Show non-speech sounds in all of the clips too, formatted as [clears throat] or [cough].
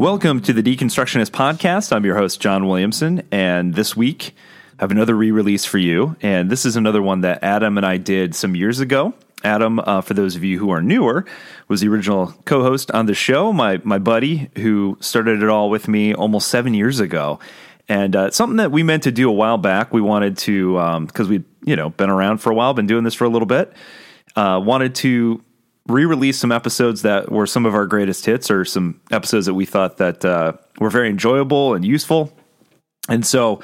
Welcome to the Deconstructionist Podcast. I'm your host, John Williamson, and this week I have another re release for you. And this is another one that Adam and I did some years ago. Adam, uh, for those of you who are newer, was the original co host on the show, my, my buddy who started it all with me almost seven years ago. And uh, something that we meant to do a while back. We wanted to, because we'd you know been around for a while, been doing this for a little bit, uh, wanted to re-release some episodes that were some of our greatest hits or some episodes that we thought that uh, were very enjoyable and useful. And so,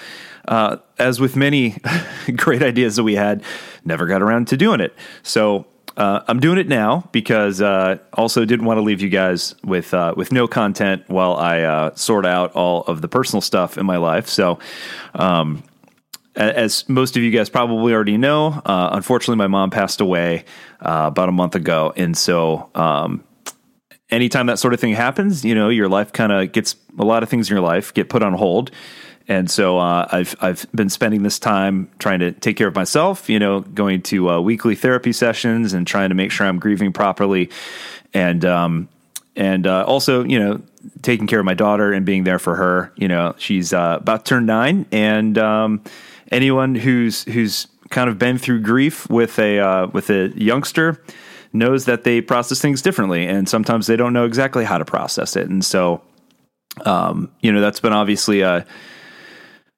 uh, as with many [laughs] great ideas that we had, never got around to doing it. So uh, I'm doing it now because uh, also didn't want to leave you guys with uh, with no content while I uh, sort out all of the personal stuff in my life. So. Um, as most of you guys probably already know, uh, unfortunately, my mom passed away uh, about a month ago, and so um, anytime that sort of thing happens, you know, your life kind of gets a lot of things in your life get put on hold. And so uh, I've I've been spending this time trying to take care of myself, you know, going to uh, weekly therapy sessions and trying to make sure I'm grieving properly, and um, and uh, also you know taking care of my daughter and being there for her. You know, she's uh, about to turn nine, and um, anyone who's who's kind of been through grief with a uh, with a youngster knows that they process things differently, and sometimes they don't know exactly how to process it, and so um, you know that's been obviously a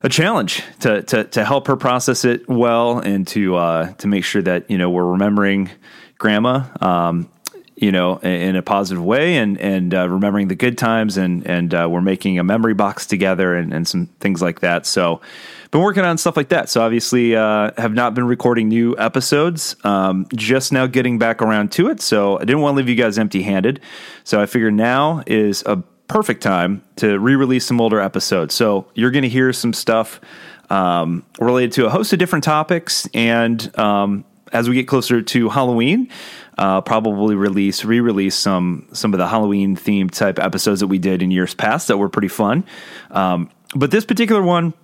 a challenge to to to help her process it well and to uh, to make sure that you know we're remembering grandma um, you know in a positive way and and uh, remembering the good times and and uh, we're making a memory box together and, and some things like that. So been working on stuff like that so obviously uh, have not been recording new episodes um, just now getting back around to it so i didn't want to leave you guys empty handed so i figure now is a perfect time to re-release some older episodes. So you're going to hear some stuff um, related to a host of different topics, and um, as we get closer to Halloween, uh, probably release re-release some some of the Halloween themed type episodes that we did in years past that were pretty fun. Um, but this particular one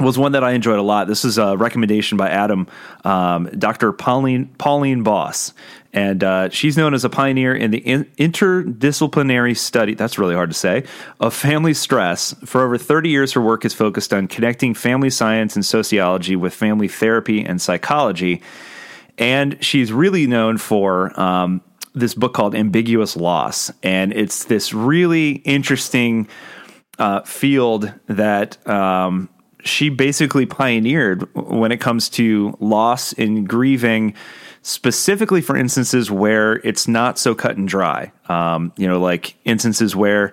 was one that I enjoyed a lot. This is a recommendation by Adam, um, Dr. Pauline Pauline Boss, and uh, she's known as a pioneer in the in- interdisciplinary study. That's really hard to say of family stress. For over thirty years, her work has focused on connecting family science and sociology with family therapy and psychology, and she's really known for. Um, this book called Ambiguous Loss, and it's this really interesting uh, field that um, she basically pioneered when it comes to loss and grieving, specifically for instances where it's not so cut and dry. Um, you know, like instances where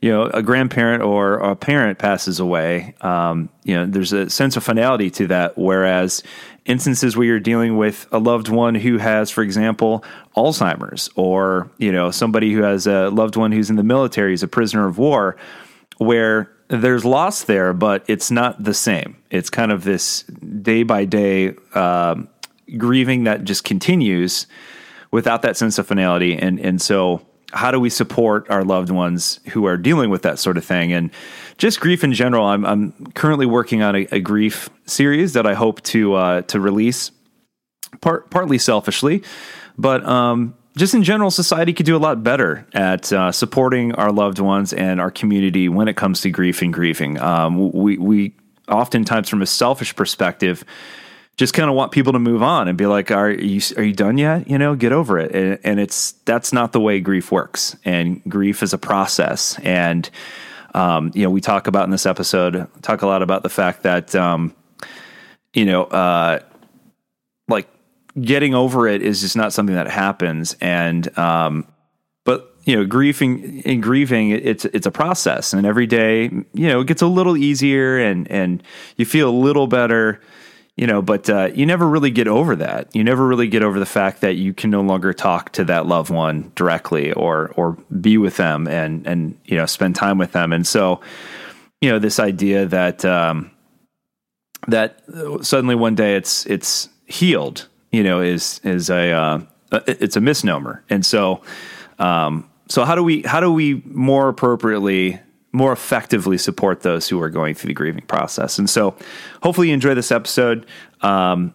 you know a grandparent or a parent passes away. Um, you know, there's a sense of finality to that. Whereas instances where you're dealing with a loved one who has, for example, Alzheimer's, or you know somebody who has a loved one who's in the military, is a prisoner of war, where there's loss there, but it's not the same. It's kind of this day by day um, grieving that just continues without that sense of finality. And and so, how do we support our loved ones who are dealing with that sort of thing? And just grief in general. I'm I'm currently working on a, a grief series that I hope to uh, to release, part partly selfishly, but um, just in general, society could do a lot better at uh, supporting our loved ones and our community when it comes to grief and grieving. Um, we, we oftentimes, from a selfish perspective, just kind of want people to move on and be like, "Are you are you done yet? You know, get over it." And, and it's that's not the way grief works. And grief is a process. And um, you know, we talk about in this episode, talk a lot about the fact that um, you know, uh, getting over it is just not something that happens. And, um, but you know, grieving in grieving, it's it's a process, and every day, you know, it gets a little easier, and and you feel a little better, you know. But uh, you never really get over that. You never really get over the fact that you can no longer talk to that loved one directly, or or be with them, and and you know, spend time with them. And so, you know, this idea that um, that suddenly one day it's it's healed you know, is is a uh, it's a misnomer. And so, um, so how do we how do we more appropriately, more effectively support those who are going through the grieving process? And so, hopefully, you enjoy this episode. Um,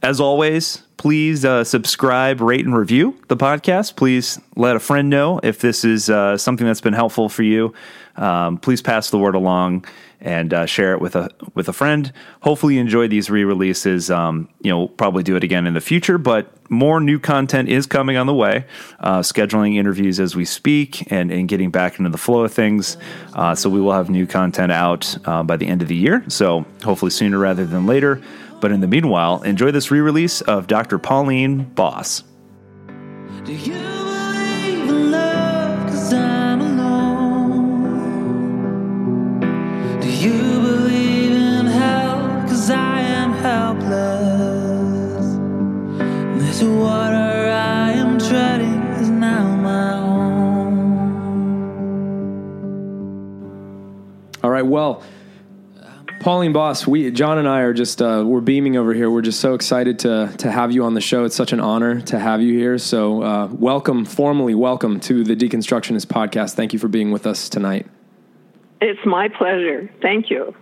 as always, please uh, subscribe, rate, and review the podcast. Please let a friend know if this is uh, something that's been helpful for you. Um, please pass the word along and uh, share it with a with a friend. Hopefully, you enjoy these re-releases. Um, you know, probably do it again in the future, but more new content is coming on the way. Uh, scheduling interviews as we speak and, and getting back into the flow of things. Uh, so we will have new content out uh, by the end of the year. So hopefully sooner rather than later. But in the meanwhile, enjoy this re-release of Dr. Pauline Boss. All right. Well, Pauline Boss, we John and I are just uh, we're beaming over here. We're just so excited to to have you on the show. It's such an honor to have you here. So, uh, welcome, formally welcome to the Deconstructionist podcast. Thank you for being with us tonight. It's my pleasure. Thank you.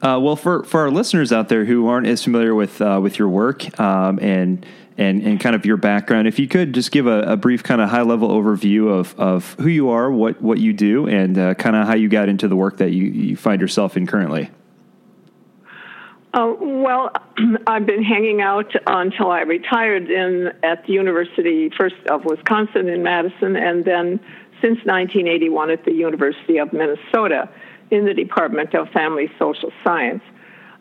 Uh, well, for, for our listeners out there who aren't as familiar with uh, with your work um, and and and kind of your background, if you could just give a, a brief kind of high level overview of, of who you are, what what you do, and uh, kind of how you got into the work that you, you find yourself in currently. Uh, well, [clears throat] I've been hanging out until I retired in at the University first of Wisconsin in Madison, and then since 1981 at the University of Minnesota in the Department of Family Social Science.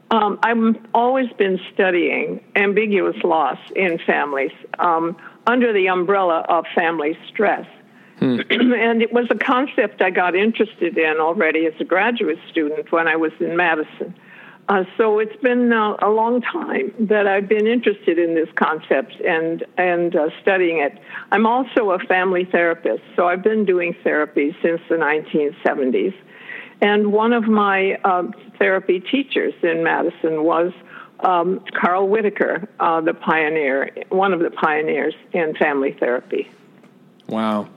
Um, I've always been studying ambiguous loss in families um, under the umbrella of family stress. [clears throat] and it was a concept I got interested in already as a graduate student when I was in Madison. Uh, so it's been uh, a long time that I've been interested in this concept and and uh, studying it. I'm also a family therapist, so I've been doing therapy since the 1970s. And one of my um, therapy teachers in Madison was um, Carl Whitaker, uh, the pioneer, one of the pioneers in family therapy. Wow.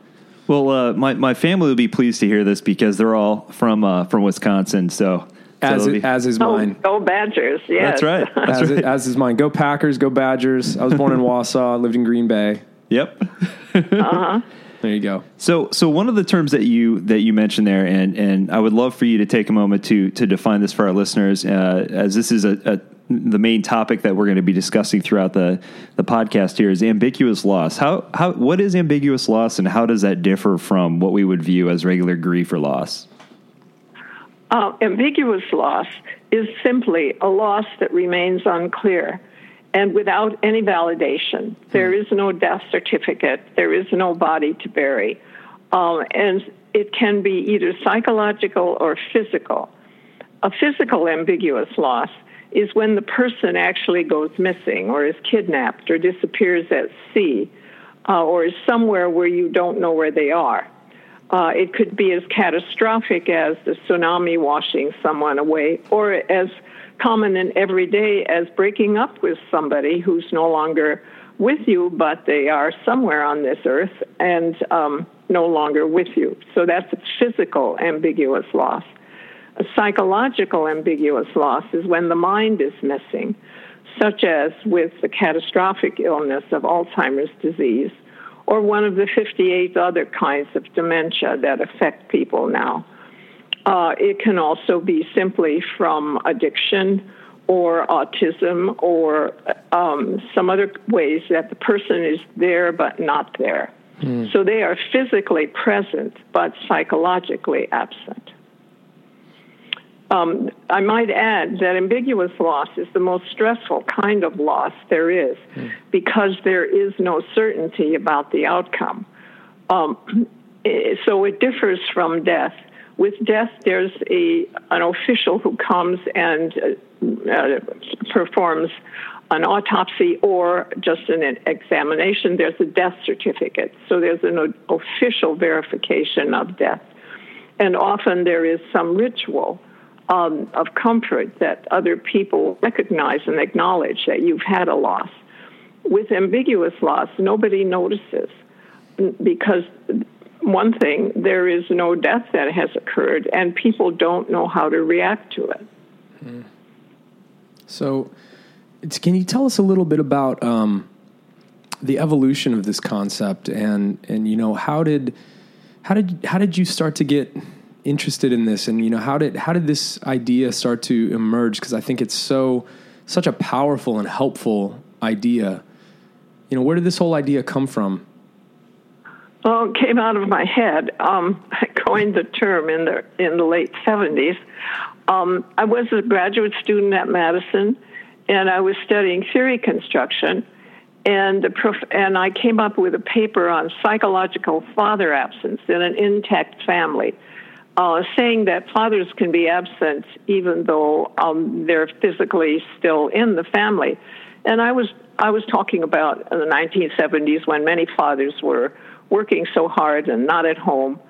Well, uh, my my family will be pleased to hear this because they're all from uh, from Wisconsin. So, As so it, as is Oh, mine. go Badgers! Yes. that's right. [laughs] That's As, right. it, as is mine. Go Packers. Go Badgers. I was born in [laughs] Wausau. Lived in Green Bay. Yep. [laughs] There you go. So, so one of the terms that you that you mentioned there, and and I would love for you to take a moment to to define this for our listeners, uh, as this is a, a the main topic that we're going to be discussing throughout the the podcast here is ambiguous loss. How how what is ambiguous loss, and how does that differ from what we would view as regular grief or loss? Uh, ambiguous loss is simply a loss that remains unclear and without any validation. There is no death certificate, there is no body to bury. Um, and it can be either psychological or physical. A physical ambiguous loss is when the person actually goes missing or is kidnapped or disappears at sea uh, or is somewhere where you don't know where they are. Uh, it could be as catastrophic as the tsunami washing someone away, or as common and everyday as breaking up with somebody who's no longer with you, but they are somewhere on this earth and um, no longer with you. So that's a physical ambiguous loss. A psychological ambiguous loss is when the mind is missing, such as with the catastrophic illness of Alzheimer's disease or one of the 58 other kinds of dementia that affect people now. Uh, it can also be simply from addiction or autism or um, some other ways that the person is there but not there. So they are physically present but psychologically absent. Um, I might add that ambiguous loss is the most stressful kind of loss there is because there is no certainty about the outcome. Um, [clears throat] eh, so it differs from death. With death, there's a an official who comes and uh, uh, performs an autopsy or just an examination. There's a death certificate, so there's an official verification of death, and often there is some ritual um, of comfort that other people recognize and acknowledge that you've had a loss. With ambiguous loss, nobody notices because one thing, there is no death that has occurred, and people don't know how to react to it. So, can you tell us a little bit about um, the evolution of this concept and and you know how did how did how did you start to get interested in this and you know how did how did this idea start to emerge because I think it's so such a powerful and helpful idea. You know, where did this whole idea come from? Well, it came out of my head. Um, I [laughs] coined the term in the in the late seventies. Um, I was a graduate student at Madison, and I was studying theory construction, and the prof- and I came up with a paper on psychological father absence in an intact family, uh, saying that fathers can be absent even though um, they're physically still in the family, and I was I was talking about in the 1970s when many fathers were working so hard and not at home.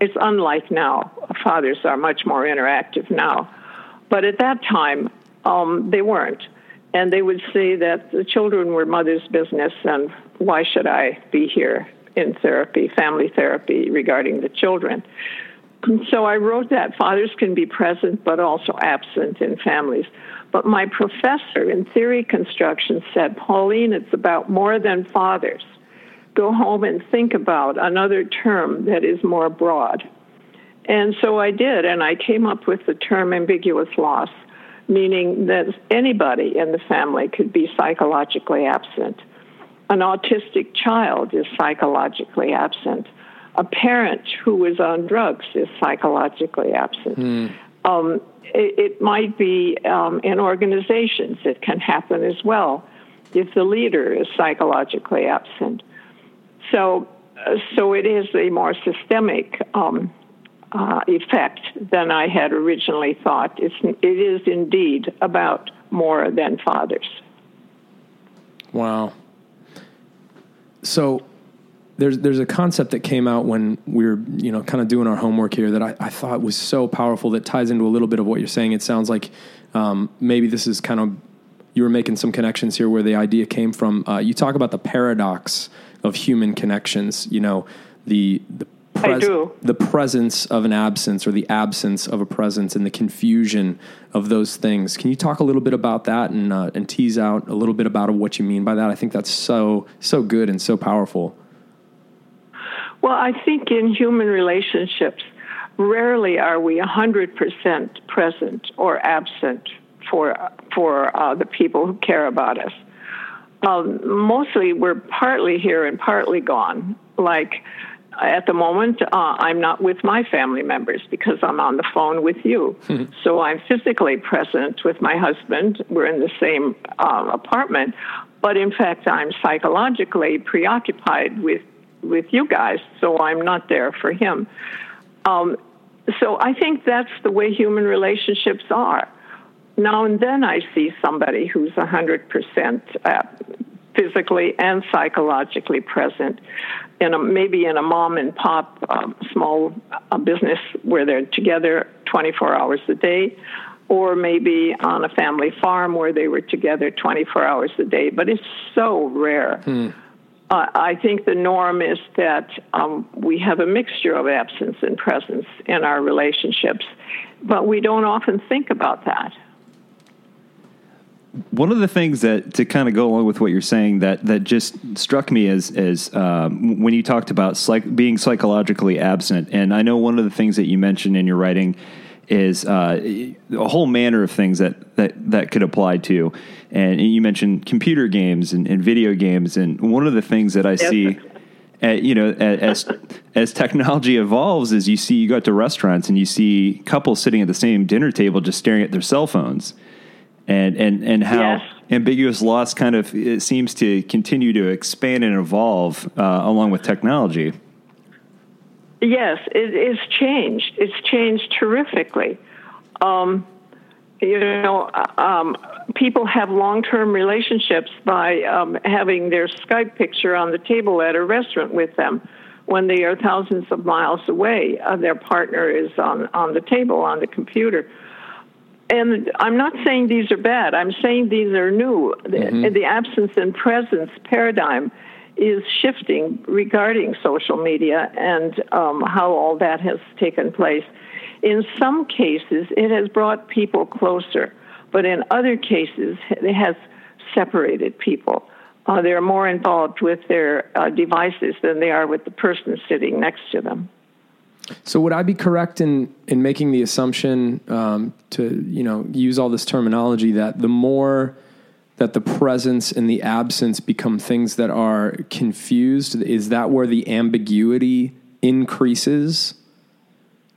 It's unlike now. Fathers are much more interactive now. But at that time, um, they weren't. And they would say that the children were mother's business, and why should I be here in therapy, family therapy, regarding the children? So I wrote that fathers can be present but also absent in families. But my professor in theory construction said, Pauline, it's about more than fathers go home and think about another term that is more broad. And so I did, and I came up with the term ambiguous loss, meaning that anybody in the family could be psychologically absent. An autistic child is psychologically absent. A parent who is on drugs is psychologically absent. Mm. Um, it, it, might be um, in organizations, it can happen as well if the leader is psychologically absent. So, uh, so it is a more systemic um, uh, effect than I had originally thought. It's, it is indeed about more than fathers. Wow. So there's there's a concept that came out when we were you know kind of doing our homework here that I, I thought was so powerful that ties into a little bit of what you're saying. It sounds like um, maybe this is kind of you were making some connections here where the idea came from. Uh, you talk about the paradox of human connections. You know, the the pres- the presence of an absence or the absence of a presence and the confusion of those things. Can you talk a little bit about that and uh, and tease out a little bit about what you mean by that? I think that's so so good and so powerful. Well, I think in human relationships, rarely are we 100% present or absent for for uh, the people who care about us um, mostly we're partly here and partly gone. Like at the moment, uh, I'm not with my family members because I'm on the phone with you. Mm-hmm. [laughs] So I'm physically present with my husband. We're in the same uh, apartment, but in fact, I'm psychologically preoccupied with with you guys. So I'm not there for him. Um, so I think that's the way human relationships are now and then I see somebody who's 100% uh, physically and psychologically present in a, maybe in a mom and pop um, small uh, business where they're together 24 hours a day or maybe on a family farm where they were together 24 hours a day but it's so rare hmm. I think the norm is that um, we have a mixture of absence and presence in our relationships, but we don't often think about that. One of the things that to kind of go along with what you're saying that that just struck me as as um, when you talked about psych, being psychologically absent, and I know one of the things that you mentioned in your writing is uh, a whole manner of things that that that could apply to, and you mentioned computer games and, and video games, and one of the things that I yes. see. Uh, you know, as as technology evolves, is you see you go to restaurants and you see couples sitting at the same dinner table just staring at their cell phones, and and and how yes. ambiguous loss kind of it seems to continue to expand and evolve uh, along with technology. Yes, it is changed. It's changed terrifically. Um, you know, um, people have long-term relationships by um, having their Skype picture on the table at a restaurant with them when they are thousands of miles away. Uh, their partner is on on the table on the computer and I'm not saying these are bad. I'm saying these are new. Mm-hmm. The, the absence and presence paradigm is shifting regarding social media and um, how all that has taken place. In some cases, it has brought people closer, but in other cases, it has separated people. Uh, they're more involved with their uh, devices than they are with the person sitting next to them. So would I be correct in in making the assumption um, to you know use all this terminology that the more that the presence and the absence become things that are confused? Is that where the ambiguity increases?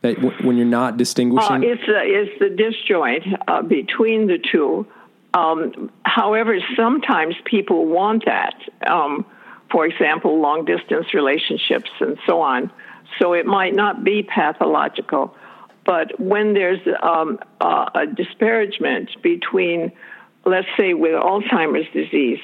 That w- when you're not distinguishing? Uh, it's a, it's the disjoint uh, between the two. Um, however sometimes people want that um, for example long distance relationships and so on. So it might not be pathological. But when there's um, uh, a disparagement between let's say with Alzheimer's disease,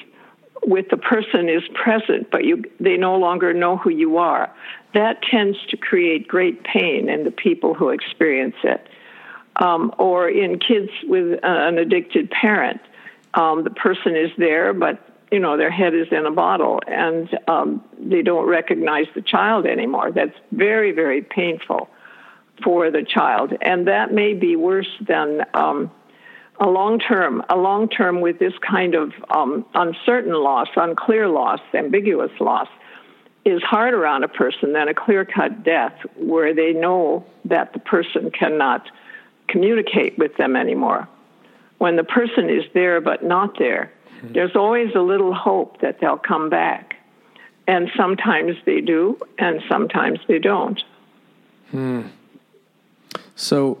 with the person is present, but you, they no longer know who you are, that tends to create great pain in the people who experience it. Um, or in kids with an addicted parent, um, the person is there, but you know their head is in a bottle, and um, they don't recognize the child anymore. That's very, very painful for the child, and that may be worse than um, a long term, a long term with this kind of um, uncertain loss, unclear loss, ambiguous loss, is harder on a person than a clear cut death where they know that the person cannot communicate with them anymore. When the person is there but not there, mm-hmm. there's always a little hope that they'll come back. And sometimes they do, and sometimes they don't. Hmm. So,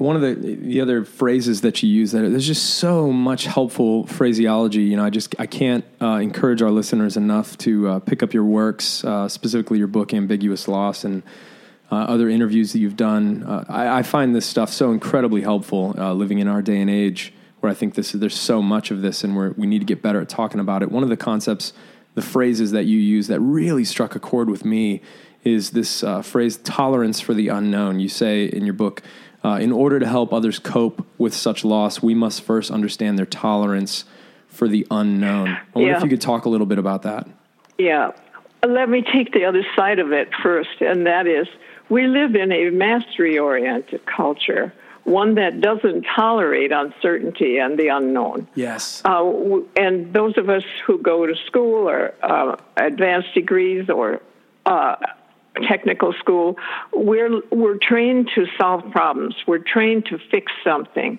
one of the the other phrases that you use that there's just so much helpful phraseology. You know, I just I can't uh, encourage our listeners enough to uh, pick up your works, uh, specifically your book "Ambiguous Loss" and uh, other interviews that you've done. Uh, I, I, find this stuff so incredibly helpful uh, living in our day and age, where I think this there's so much of this, and we we need to get better at talking about it. One of the concepts, the phrases that you use that really struck a chord with me is this phrase "tolerance for the unknown." You say in your book uh, in order to help others cope with such loss, we must first understand their tolerance for the unknown. I wonder yeah. if you could talk a little bit about that. Yeah. Let me take the other side of it first, and that is we live in a mastery oriented culture, one that doesn't tolerate uncertainty and the unknown. Yes. Uh, and those of us who go to school or uh, advanced degrees or uh, technical school, we're we're trained to solve problems. We're trained to fix something.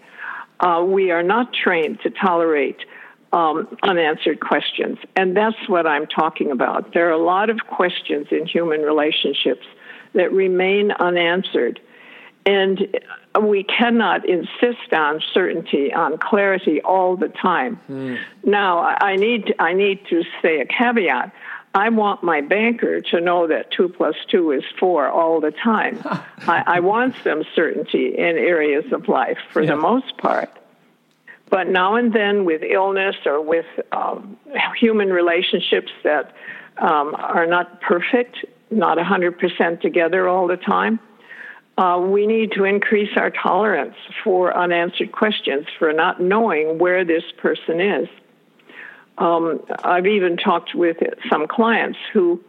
Uh, we are not trained to tolerate um, unanswered questions, and that's what I'm talking about. There are a lot of questions in human relationships that remain unanswered, and we cannot insist on certainty, on clarity all the time. Mm. Now, I need I need to say a caveat. I want my banker to know that two plus two is four all the time. [laughs] I, I, want some certainty in areas of life for yeah. the most part. But now and then, with illness or with um, human relationships that um, are not perfect, not 100% together all the time, uh, we need to increase our tolerance for unanswered questions, for not knowing where this person is. Um, I've even talked with some clients who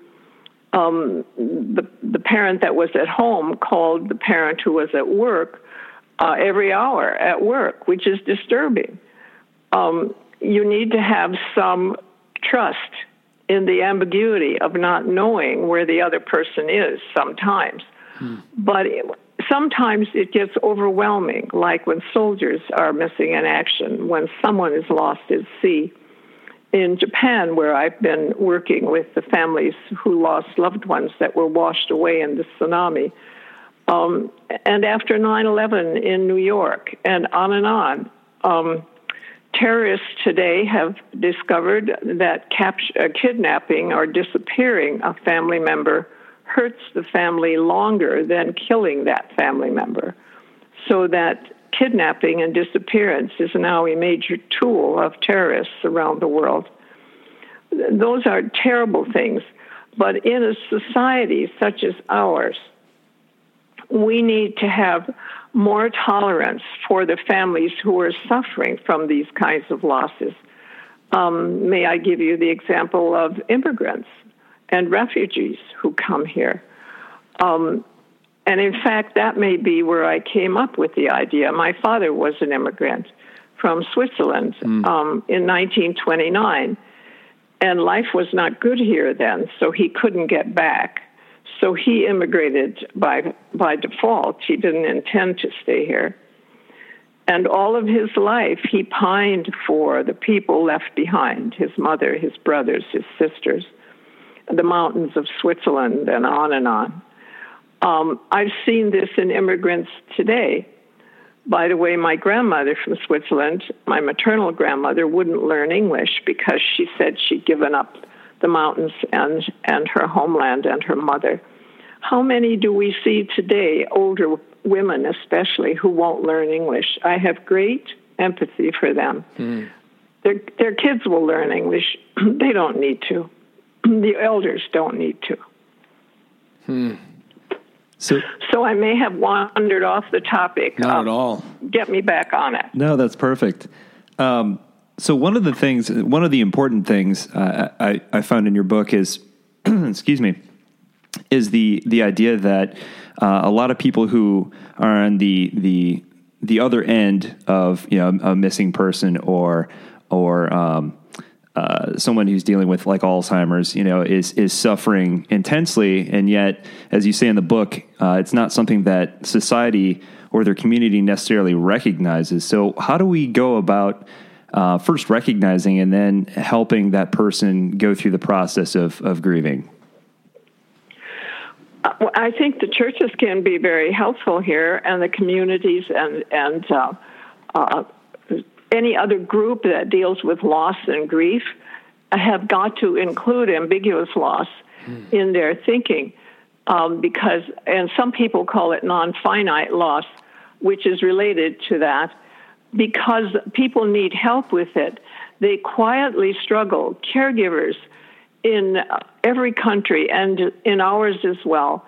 um, the the parent that was at home called the parent who was at work uh, every hour at work, which is disturbing. Um, you need to have some trust in the ambiguity of not knowing where the other person is sometimes. Hmm. But it, sometimes it gets overwhelming, like when soldiers are missing in action, when someone is lost at sea in Japan, where I've been working with the families who lost loved ones that were washed away in the tsunami, um, and after 9 11 in New York, and on and on. Um, terrorists today have discovered that uh, kidnapping or disappearing a family member hurts the family longer than killing that family member. So that kidnapping and disappearance is now a major tool of terrorists around the world. Those are terrible things, but in a society such as ours, we need to have more tolerance for the families who are suffering from these kinds of losses. Um, may I give you the example of immigrants and refugees who come here? Um, and in fact, that may be where I came up with the idea. My father was an immigrant from Switzerland um, in 1929. And life was not good here then, so he couldn't get back. So he immigrated by, by default. He didn't intend to stay here. And all of his life, he pined for the people left behind his mother, his brothers, his sisters, the mountains of Switzerland, and on and on. Um, I've seen this in immigrants today. By the way, my grandmother from Switzerland, my maternal grandmother, wouldn't learn English because she said she'd given up the mountains and, and her homeland and her mother. How many do we see today, older women especially, who won't learn English? I have great empathy for them. Hmm. Their, their kids will learn English. [clears throat] they don't need to. [clears throat] the elders don't need to. So So I may have wandered off the topic. Not Um, at all. Get me back on it. No, that's perfect. Um, so one of the things, one of the important things uh, I, I found in your book is, [clears throat] excuse me, is the the idea that uh, a lot of people who are on the the the other end of you know a missing person or or um, uh, someone who's dealing with like Alzheimer's, you know, is is suffering intensely, and yet, as you say in the book, uh, it's not something that society or their community necessarily recognizes. So, how do we go about uh, first recognizing and then helping that person go through the process of of grieving? Uh, I think the churches can be very helpful here, and the communities and and uh, uh, any other group that deals with loss and grief have got to include ambiguous loss in their thinking, um, because and some people call it non-finite loss, which is related to that, because people need help with it. They quietly struggle. Caregivers in every country and in ours as well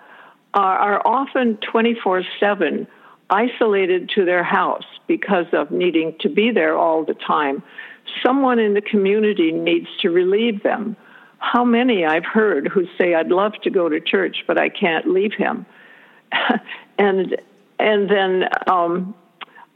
are, are often 24 7 isolated to their house because of needing to be there all the time. Someone in the community needs to relieve them. How many I've heard who say, I'd love to go to church, but I can't leave him. [laughs] and, and then um,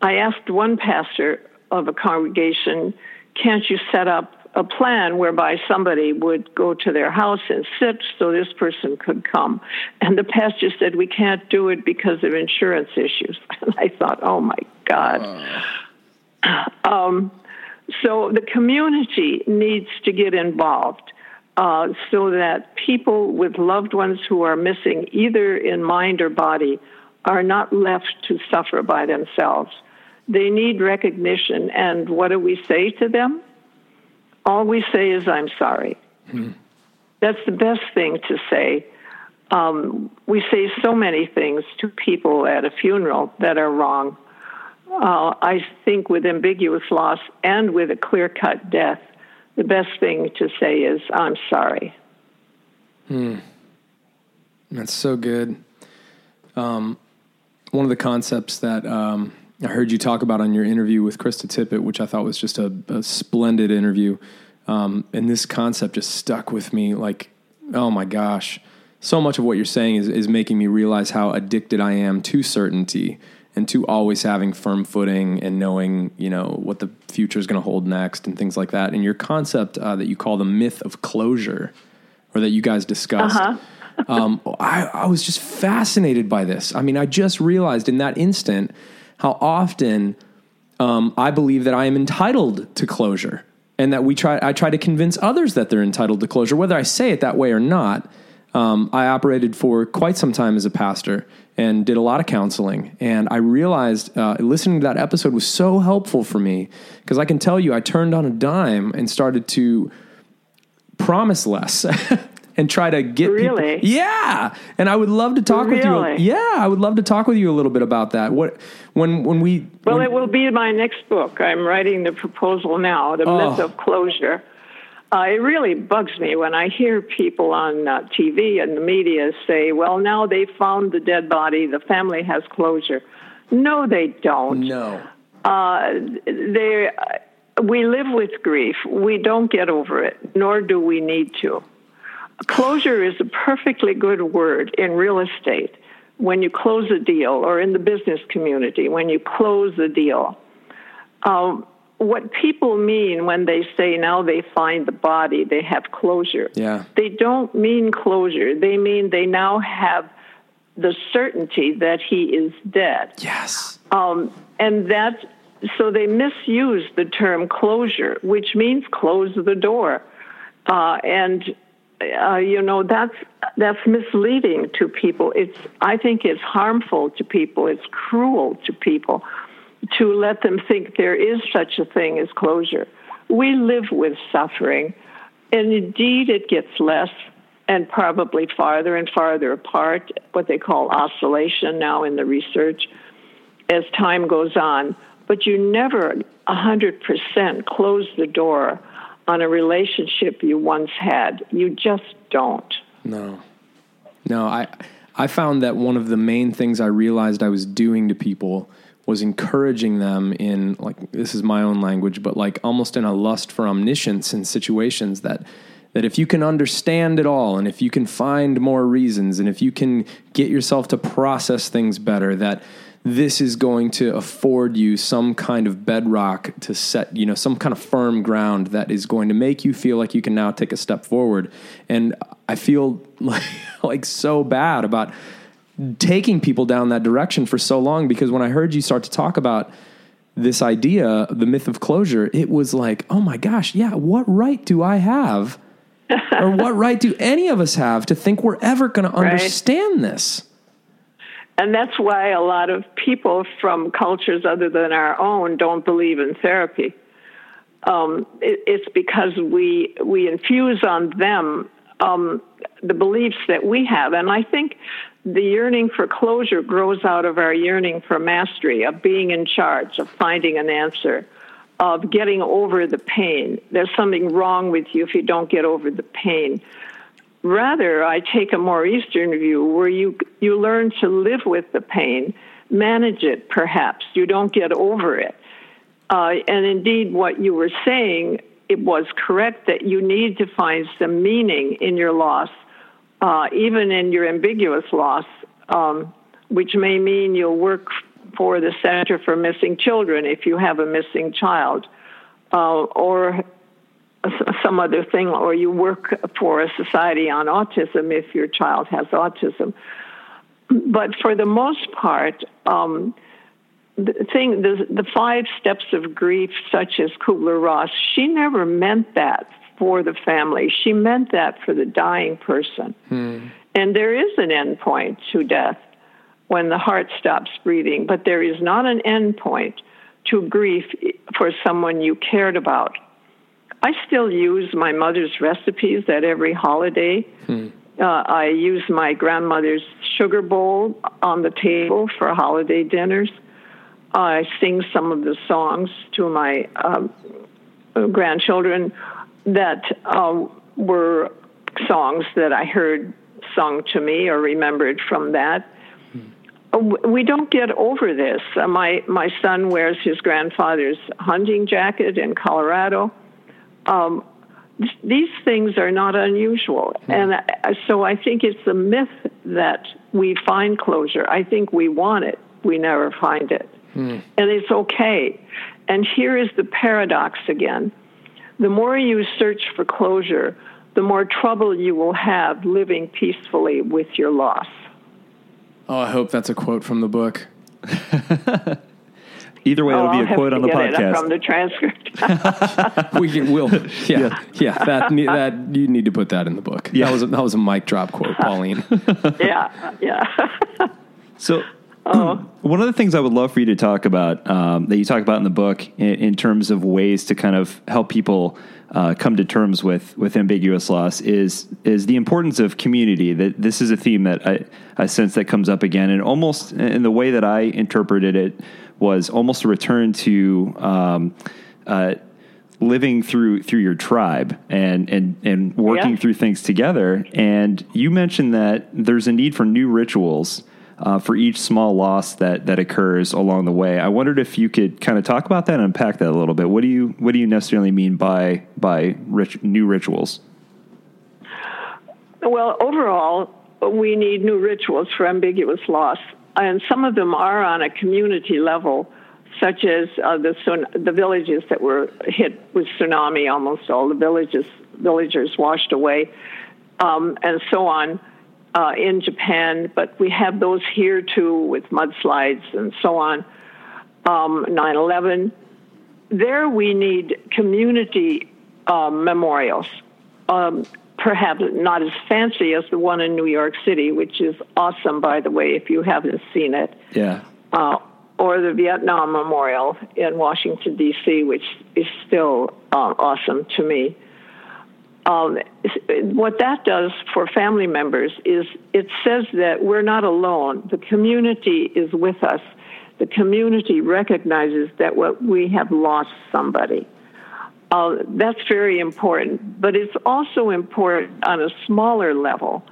I asked one pastor of a congregation, can't you set up a plan whereby somebody would go to their house and sit so this person could come. And the pastor said, We can't do it because of insurance issues. [laughs] And I thought, Oh my God. Um, so the community needs to get involved uh, so that people with loved ones who are missing, either in mind or body, are not left to suffer by themselves. They need recognition. And what do we say to them? All we say is, I'm sorry. That's the best thing to say. Um, we say so many things to people at a funeral that are wrong. Uh, I think with ambiguous loss and with a clear cut death, the best thing to say is, I'm sorry. That's so good. Um, one of the concepts that um, I heard you talk about on your interview with Krista Tippett, which I thought was just a, a splendid interview, um, and this concept just stuck with me. Like, oh my gosh, so much of what you're saying is, is making me realize how addicted I am to certainty and to always having firm footing and knowing, you know, what the future is going to hold next and things like that. And your concept uh, that you call the myth of closure, or that you guys discussed um, I, I was just fascinated by this. I mean, I just realized in that instant how often um, I believe that I am entitled to closure, and that we try. I try to convince others that they're entitled to closure, whether I say it that way or not. Um, I operated for quite some time as a pastor and did a lot of counseling. And I realized uh, listening to that episode was so helpful for me because I can tell you, I turned on a dime and started to promise less [laughs] and try to get people- Really? yeah and i would love to talk with you yeah i would love to talk with you a little bit about that what when when we Well, when- it will be my next book. I'm writing the proposal now, The Oh. Myth of Closure. Uh, it really bugs me when I hear people on uh, TV and the media say, well, now they found the dead body, the family has closure. No, they don't. no Uh, they, we live with grief. We don't get over it, nor do we need to. Closure is a perfectly good word in real estate when you close a deal, or in the business community when you close a deal. Um, what people mean when they say now they find the body, they have closure. Yeah. They don't mean closure. They mean they now have the certainty that he is dead. Yes. Um, and that, so they misuse the term closure, which means close the door. Uh, and, uh, you know, that's, that's misleading to people. It's, I think it's harmful to people. It's cruel to people to let them think there is such a thing as closure. We live with suffering, and indeed it gets less and probably farther and farther apart, what they call oscillation now in the research, as time goes on. But you never 100% close the door on a relationship you once had. You just don't. No. No, I I found that one of the main things I realized I was doing to people was encouraging them in like this is my own language, but like almost in a lust for omniscience in situations that that if you can understand it all and if you can find more reasons and if you can get yourself to process things better that this is going to afford you some kind of bedrock to set, you know, some kind of firm ground that is going to make you feel like you can now take a step forward. And I feel like, [laughs] like so bad about taking people down that direction for so long because when I heard you start to talk about this idea, the myth of closure, it was like, oh my gosh, yeah, what right do I have? [laughs] or what right do any of us have to think we're ever going to understand this? And that's why a lot of people from cultures other than our own don't believe in therapy. Um, it, it's because we we infuse on them um, the beliefs that we have, and I think the yearning for closure grows out of our yearning for mastery, of being in charge, of finding an answer, of getting over the pain. There's something wrong with you if you don't get over the pain. Rather, I take a more Eastern view where you, you learn to live with the pain, manage it perhaps. You don't get over it. Uh, and indeed, what you were saying, it was correct that you need to find some meaning in your loss, uh, even in your ambiguous loss, um, which may mean you'll work for the Center for Missing Children if you have a missing child, uh, or some other thing, or you work for a society on autism if your child has autism. But for the most part, um, the thing, the, the five steps of grief, such as Kubler Ross, she never meant that for the family. She meant that for the dying person. Hmm. And there is an end point to death when the heart stops breathing, but there is not an end point to grief for someone you cared about. I still use my mother's recipes at every holiday. Hmm. Uh, I use my grandmother's sugar bowl on the table for holiday dinners. I sing some of the songs to my um, grandchildren that uh, were songs that I heard sung to me or remembered from that. Hmm. We don't get over this. Uh, my my son wears his grandfather's hunting jacket in Colorado um, these things are not unusual. Hmm. And uh, so I think it's a myth that we find closure. I think we want it, we never find it. Hmm. And it's okay. And here is the paradox again the more you search for closure, the more trouble you will have living peacefully with your loss. Oh, I hope that's a quote from the book. [laughs] Either way, oh, it'll be I'll a quote on the podcast from the transcript. [laughs] we can, will, yeah, yeah, yeah, That that you need to put that in the book. Yeah, that was a, that was a mic drop quote, Pauline. [laughs] yeah, yeah. so, oh. [clears throat] one of the things I would love for you to talk about um, that you talk about in the book, in, in, terms of ways to kind of help people uh, come to terms with with ambiguous loss, is is the importance of community. That this is a theme that I, I sense that comes up again, and almost in the way that I interpreted it was almost a return to um, uh, living through through your tribe and and and working yeah. through things together. And you mentioned that there's a need for new rituals. Uh, for each small loss that that occurs along the way, I wondered if you could kind of talk about that and unpack that a little bit. What do you what do you necessarily mean by by rit- new rituals? Well, overall, we need new rituals for ambiguous loss and some of them are on a community level. such as uh, the the villages that were hit with tsunami. Almost all the villages villagers washed away, um, and so on. Uh, in Japan, but we have those here too with mudslides and so on. Um, 9/11. There we need community um, memorials. Um, perhaps not as fancy as the one in New York City, which is awesome, by the way, if you haven't seen it. Yeah. Uh, or the Vietnam Memorial in Washington, D.C., which is still uh, awesome to me. Um, what that does for family members is it says that we're not alone. The community is with us. The community recognizes that what we have lost somebody. Uh, that's very important, but it's also important on a smaller level.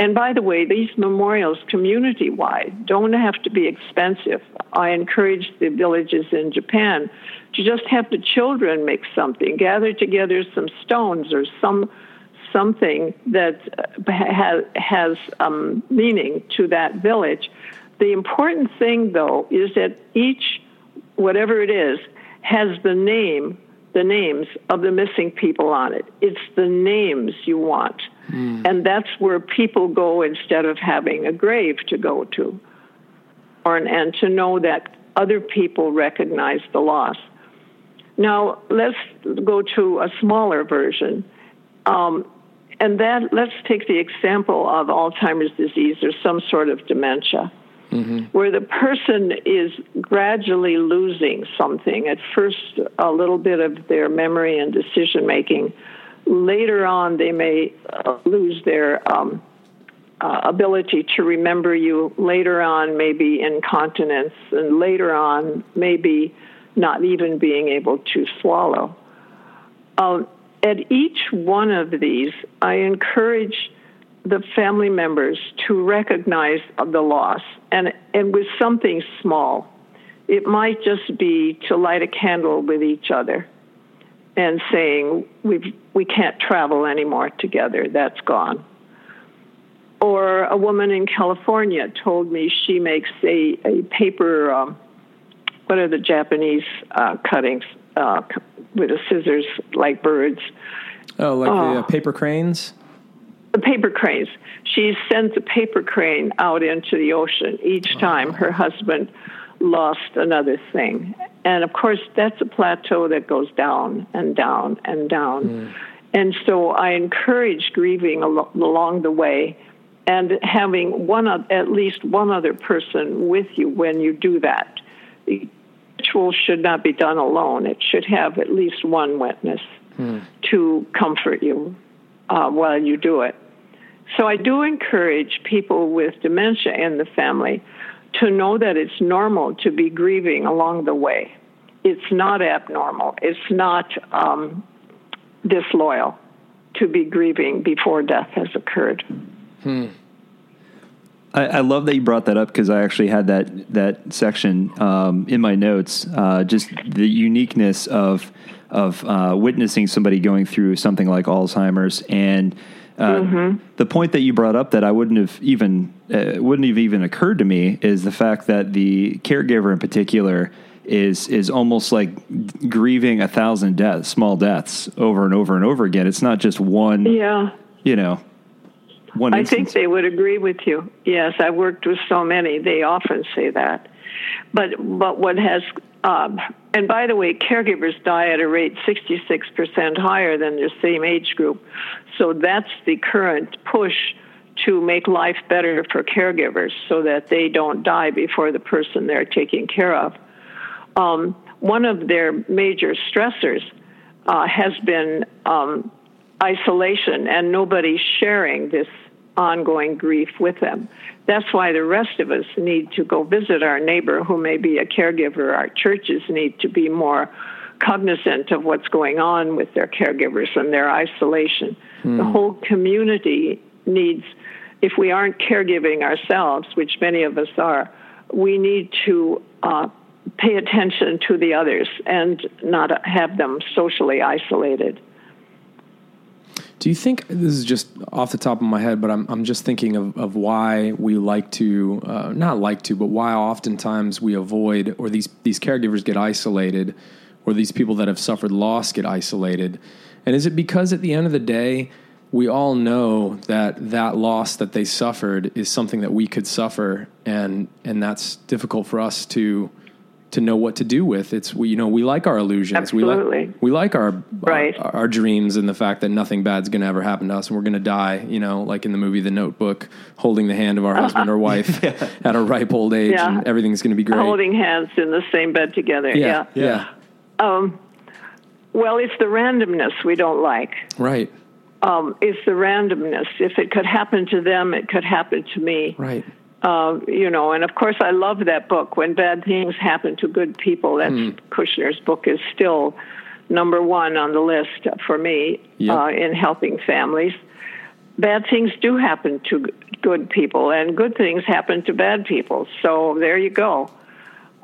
And by the way, these memorials, community wide, don't have to be expensive. I encourage the villages in Japan to just have the children make something, gather together some stones or some something that has, has um, meaning to that village. The important thing, though, is that each, whatever it is, has the name the names of the missing people on it. It's the names you want. Mm. And that's where people go instead of having a grave to go to. Or, and to know that other people recognize the loss. Now, let's go to a smaller version. Um, and that, let's take the example of Alzheimer's disease or some sort of dementia mm-hmm. where the person is gradually losing something. At first, a little bit of their memory and decision making. Later on, they may uh, lose their um, uh, ability to remember you. Later on, maybe incontinence, and later on, maybe not even being able to swallow. Um, at each one of these, I encourage the family members to recognize the loss. And and with something small. It might just be to light a candle with each other and saying we we can't travel anymore together. That's gone. Or a woman in California told me she makes a a paper um, what are the Japanese uh, cuttings uh, with the scissors like birds? Oh like the uh, paper cranes the paper cranes. She sends a paper crane out into the ocean each time her husband lost another thing. And of course, that's a plateau that goes down and down and down. Mm. And so I encourage grieving al- along the way and having one at least one other person with you when you do that. The ritual should not be done alone. It should have at least one witness mm. to comfort you uh, while you do it. So I do encourage people with dementia in the family to know that it's normal to be grieving along the way. It's not abnormal. It's not um, disloyal to be grieving before death has occurred. Hmm. I, I, love that you brought that up because I actually had that that section um, in my notes. Uh, just the uniqueness of of uh, witnessing somebody going through something like Alzheimer's and uh, mm-hmm. The point that you brought up that I wouldn't have even uh, wouldn't have even occurred to me is the fact that the caregiver in particular is is almost like grieving a thousand deaths, small deaths, over and over and over again. It's not just one. Yeah. You know. One. I think they would agree with you. Yes, I've worked with so many. They often say that. But but what has um, and by the way, caregivers die at a rate 66% higher than their same age group. So that's the current push to make life better for caregivers so that they don't die before the person they're taking care of. Um, one of their major stressors uh, has been um, isolation and nobody sharing this ongoing grief with them. That's why the rest of us need to go visit our neighbor who may be a caregiver. Our churches need to be more cognizant of what's going on with their caregivers and their isolation. Hmm. The whole community needs, if we aren't caregiving ourselves, which many of us are, we need to uh, pay attention to the others and not have them socially isolated. Do you think this is just off the top of my head, but I'm I'm just thinking of, of why we like to uh, not like to, but why oftentimes we avoid or these these caregivers get isolated, or these people that have suffered loss get isolated, and is it because at the end of the day we all know that that loss that they suffered is something that we could suffer, and and that's difficult for us to to know what to do with. It's we you know we like our illusions. We Absolutely. like we like our Right. our, our dreams and the fact that nothing bad's going to ever happen to us and we're going to die. You know, like in the movie The Notebook, holding the hand of our husband or [laughs] wife at a ripe old age, Yeah. and everything's going to be great. Holding hands in the same bed together. yeah, Yeah. yeah, Well, it's the randomness we don't like. right, Um, it's the randomness. If it could happen to them, it could happen to me. right. Uh, you know, and of course, I love that book. When bad things happen to good people, that's Hmm. Kushner's book is still number one on the list for me Yep. uh, in helping families. Bad things do happen to good people, and good things happen to bad people. So there you go.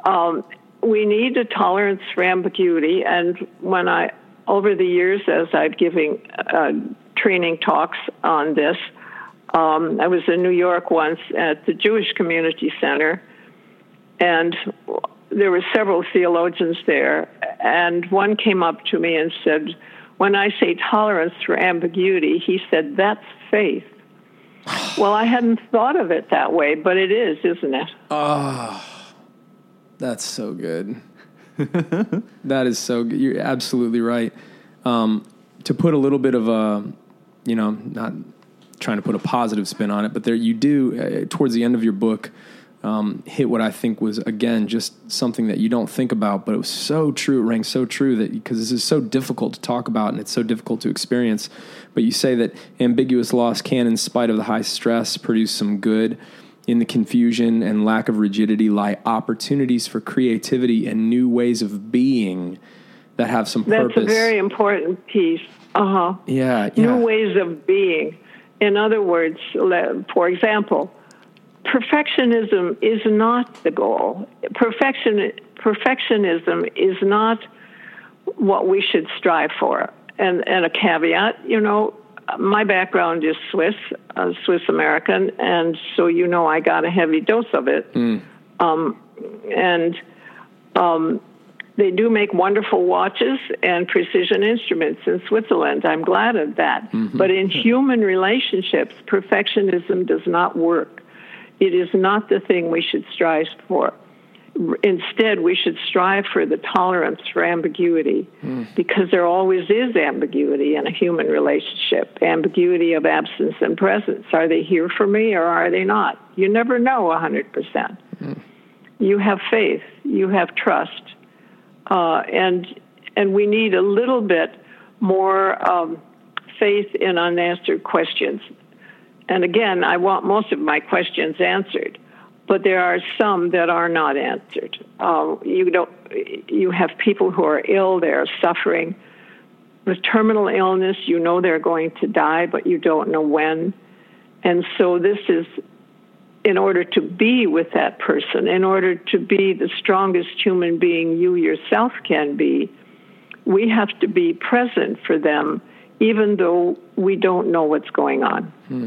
Um, we need a tolerance for ambiguity, and when I, over the years, as I've given uh, training talks on this, um, I was in New York once at the Jewish Community Center, and there were several theologians there, and one came up to me and said, "When I say tolerance for ambiguity," he said, "That's faith." [sighs] well, I hadn't thought of it that way, but it is, isn't it? That's so good. [laughs] that is so good. You're absolutely right. Um, to put a little bit of a, you know, not trying to put a positive spin on it, but there you do uh, towards the end of your book um, hit what I think was again just something that you don't think about, but it was so true. It rang so true that because this is so difficult to talk about and it's so difficult to experience. But you say that ambiguous loss can, in spite of the high stress, produce some good. In the confusion and lack of rigidity lie opportunities for creativity and new ways of being that have some That's purpose. a very important piece. Uh huh. yeah, yeah. New ways of being. In other words, for example, perfectionism is not the goal. Perfection, perfectionism is not what we should strive for. And, and a caveat, you know, my background is Swiss, uh, Swiss American, and so you know I got a heavy dose of it. Um, and um, they do make wonderful watches and precision instruments in Switzerland. I'm glad of that. Mm-hmm. But in human relationships, perfectionism does not work. It is not the thing we should strive for. Instead, we should strive for the tolerance for ambiguity mm. because there always is ambiguity in a human relationship ambiguity of absence and presence. Are they here for me or are they not? You never know 100%. Mm. You have faith, you have trust, uh, and and we need a little bit more um, faith in unanswered questions. And again, I want most of my questions answered, but there are some that are not answered. Uh, you don't. You have people who are ill; they are suffering with terminal illness. You know they're going to die, but you don't know when. And so this is in order to be with that person, in order to be the strongest human being you yourself can be, we have to be present for them, even though we don't know what's going on. Hmm.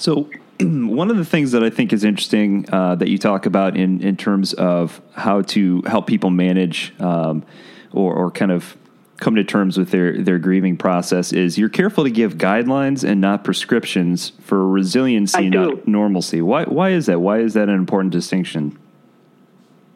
So, [clears throat] one of the things that I think is interesting uh, that you talk about in, in terms of how to help people manage um, or, or kind of come to terms with their, their grieving process is you're careful to give guidelines and not prescriptions for resiliency, not normalcy. Why, why is that? Why is that an important distinction?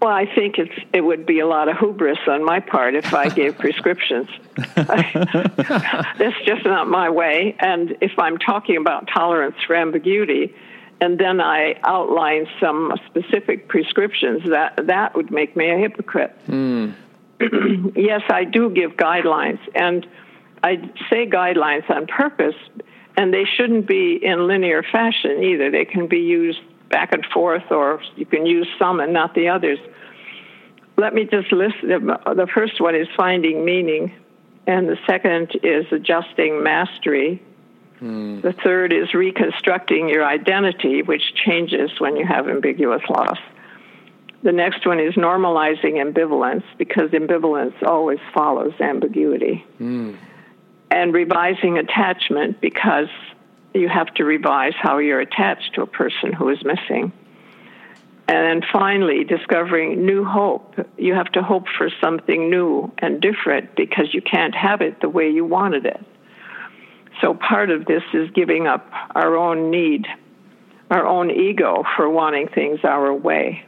Well, I think it's it would be a lot of hubris on my part if I gave [laughs] prescriptions. [laughs] That's just not my way. And if I'm talking about tolerance for ambiguity, and then I outline some specific prescriptions, that that would make me a hypocrite. Hmm. [clears throat] yes, I do give guidelines, and I say guidelines on purpose, and they shouldn't be in linear fashion either. They can be used back and forth, or you can use some and not the others. Let me just list them. The first one is finding meaning, and the second is adjusting mastery. Hmm. The third is reconstructing your identity, which changes when you have ambiguous loss. The next one is normalizing ambivalence because ambivalence always follows ambiguity. Hmm. And revising attachment because you have to revise how you're attached to a person who is missing. And then finally, discovering new hope. You have to hope for something new and different because you can't have it the way you wanted it. So part of this is giving up our own need, our own ego for wanting things our way.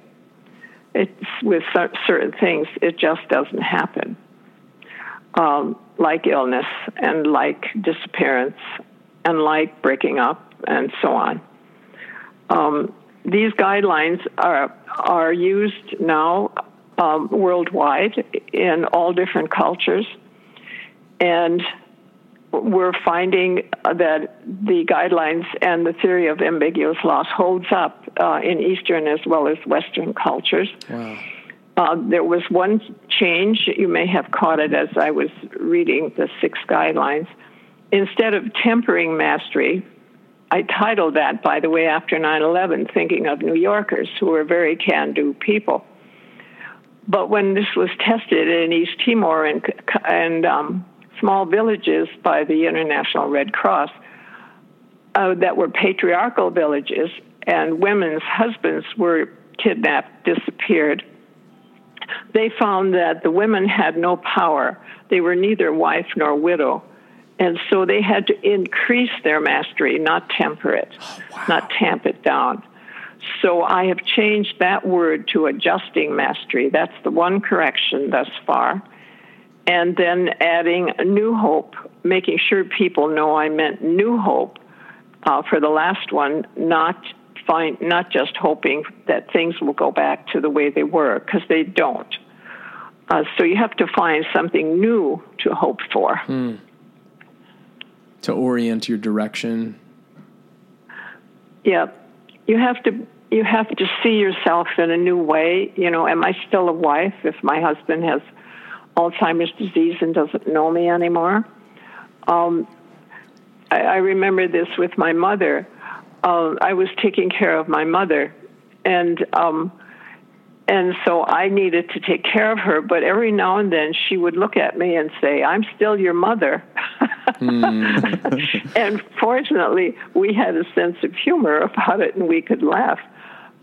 It's with certain things, it just doesn't happen. Um, like illness and like disappearance and like breaking up and so on. Um, these guidelines are are used now um, worldwide in all different cultures, and we're finding that the guidelines and the theory of ambiguous loss holds up uh, in Eastern as well as Western cultures. Wow. Uh, there was one change, you may have caught it as I was reading the six guidelines. Instead of tempering mastery, I titled that, by the way, after 9 11, thinking of New Yorkers who were very can do people. But when this was tested in East Timor and, and um, small villages by the International Red Cross uh, that were patriarchal villages, and women's husbands were kidnapped, disappeared, they found that the women had no power. They were neither wife nor widow. And so they had to increase their mastery, not temper it, oh, wow. not tamp it down. So I have changed that word to adjusting mastery. That's the one correction thus far. And then adding new hope, making sure people know I meant new hope uh, for the last one, not find not just hoping that things will go back to the way they were because they don't. Uh, so you have to find something new to hope for. Hmm. To orient your direction. Yeah, you have to you have to see yourself in a new way. You know, am I still a wife if my husband has Alzheimer's disease and doesn't know me anymore? Um, I, I remember this with my mother uh, I was taking care of my mother, and um, and so I needed to take care of her. But every now and then she would look at me and say, "I'm still your mother." [laughs] mm. [laughs] and fortunately, we had a sense of humor about it, and we could laugh.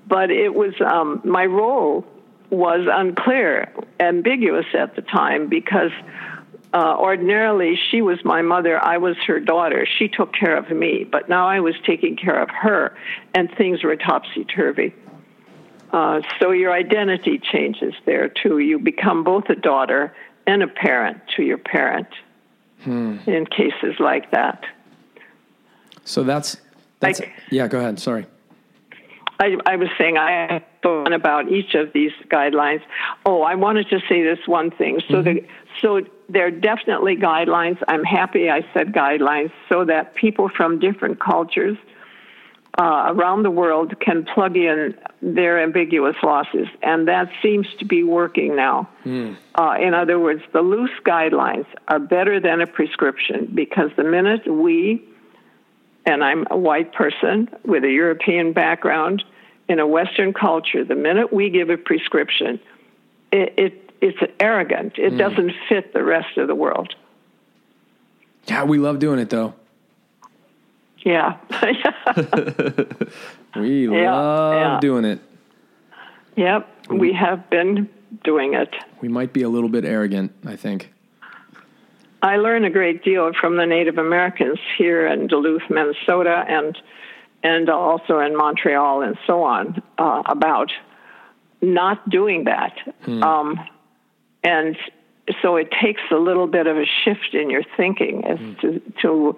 But it was um, my role was unclear, ambiguous at the time because uh, ordinarily, she was my mother, I was her daughter. She took care of me, but now I was taking care of her, and things were topsy turvy. Uh, so your identity changes there too. You become both a daughter and a parent to your parent hmm. in cases like that. So that's that's I, yeah. Go ahead. Sorry. I, I was saying I thought about each of these guidelines. Oh, I wanted to say this one thing. So mm-hmm. the so they're definitely guidelines. I'm happy I said guidelines so that people from different cultures uh, around the world can plug in their ambiguous losses, and that seems to be working now. Mm. Uh, in other words, the loose guidelines are better than a prescription because the minute we, and I'm a white person with a European background in a Western culture, the minute we give a prescription, it, it it's arrogant. It mm. doesn't fit the rest of the world. Yeah, we love doing it though. Yeah. [laughs] we yeah, love yeah. doing it. Yep, we have been doing it. We might be a little bit arrogant, I think. I learn a great deal from the Native Americans here in Duluth, Minnesota, and and also in Montreal and so on uh, about not doing that. Hmm. Um, and so it takes a little bit of a shift in your thinking as mm. to, to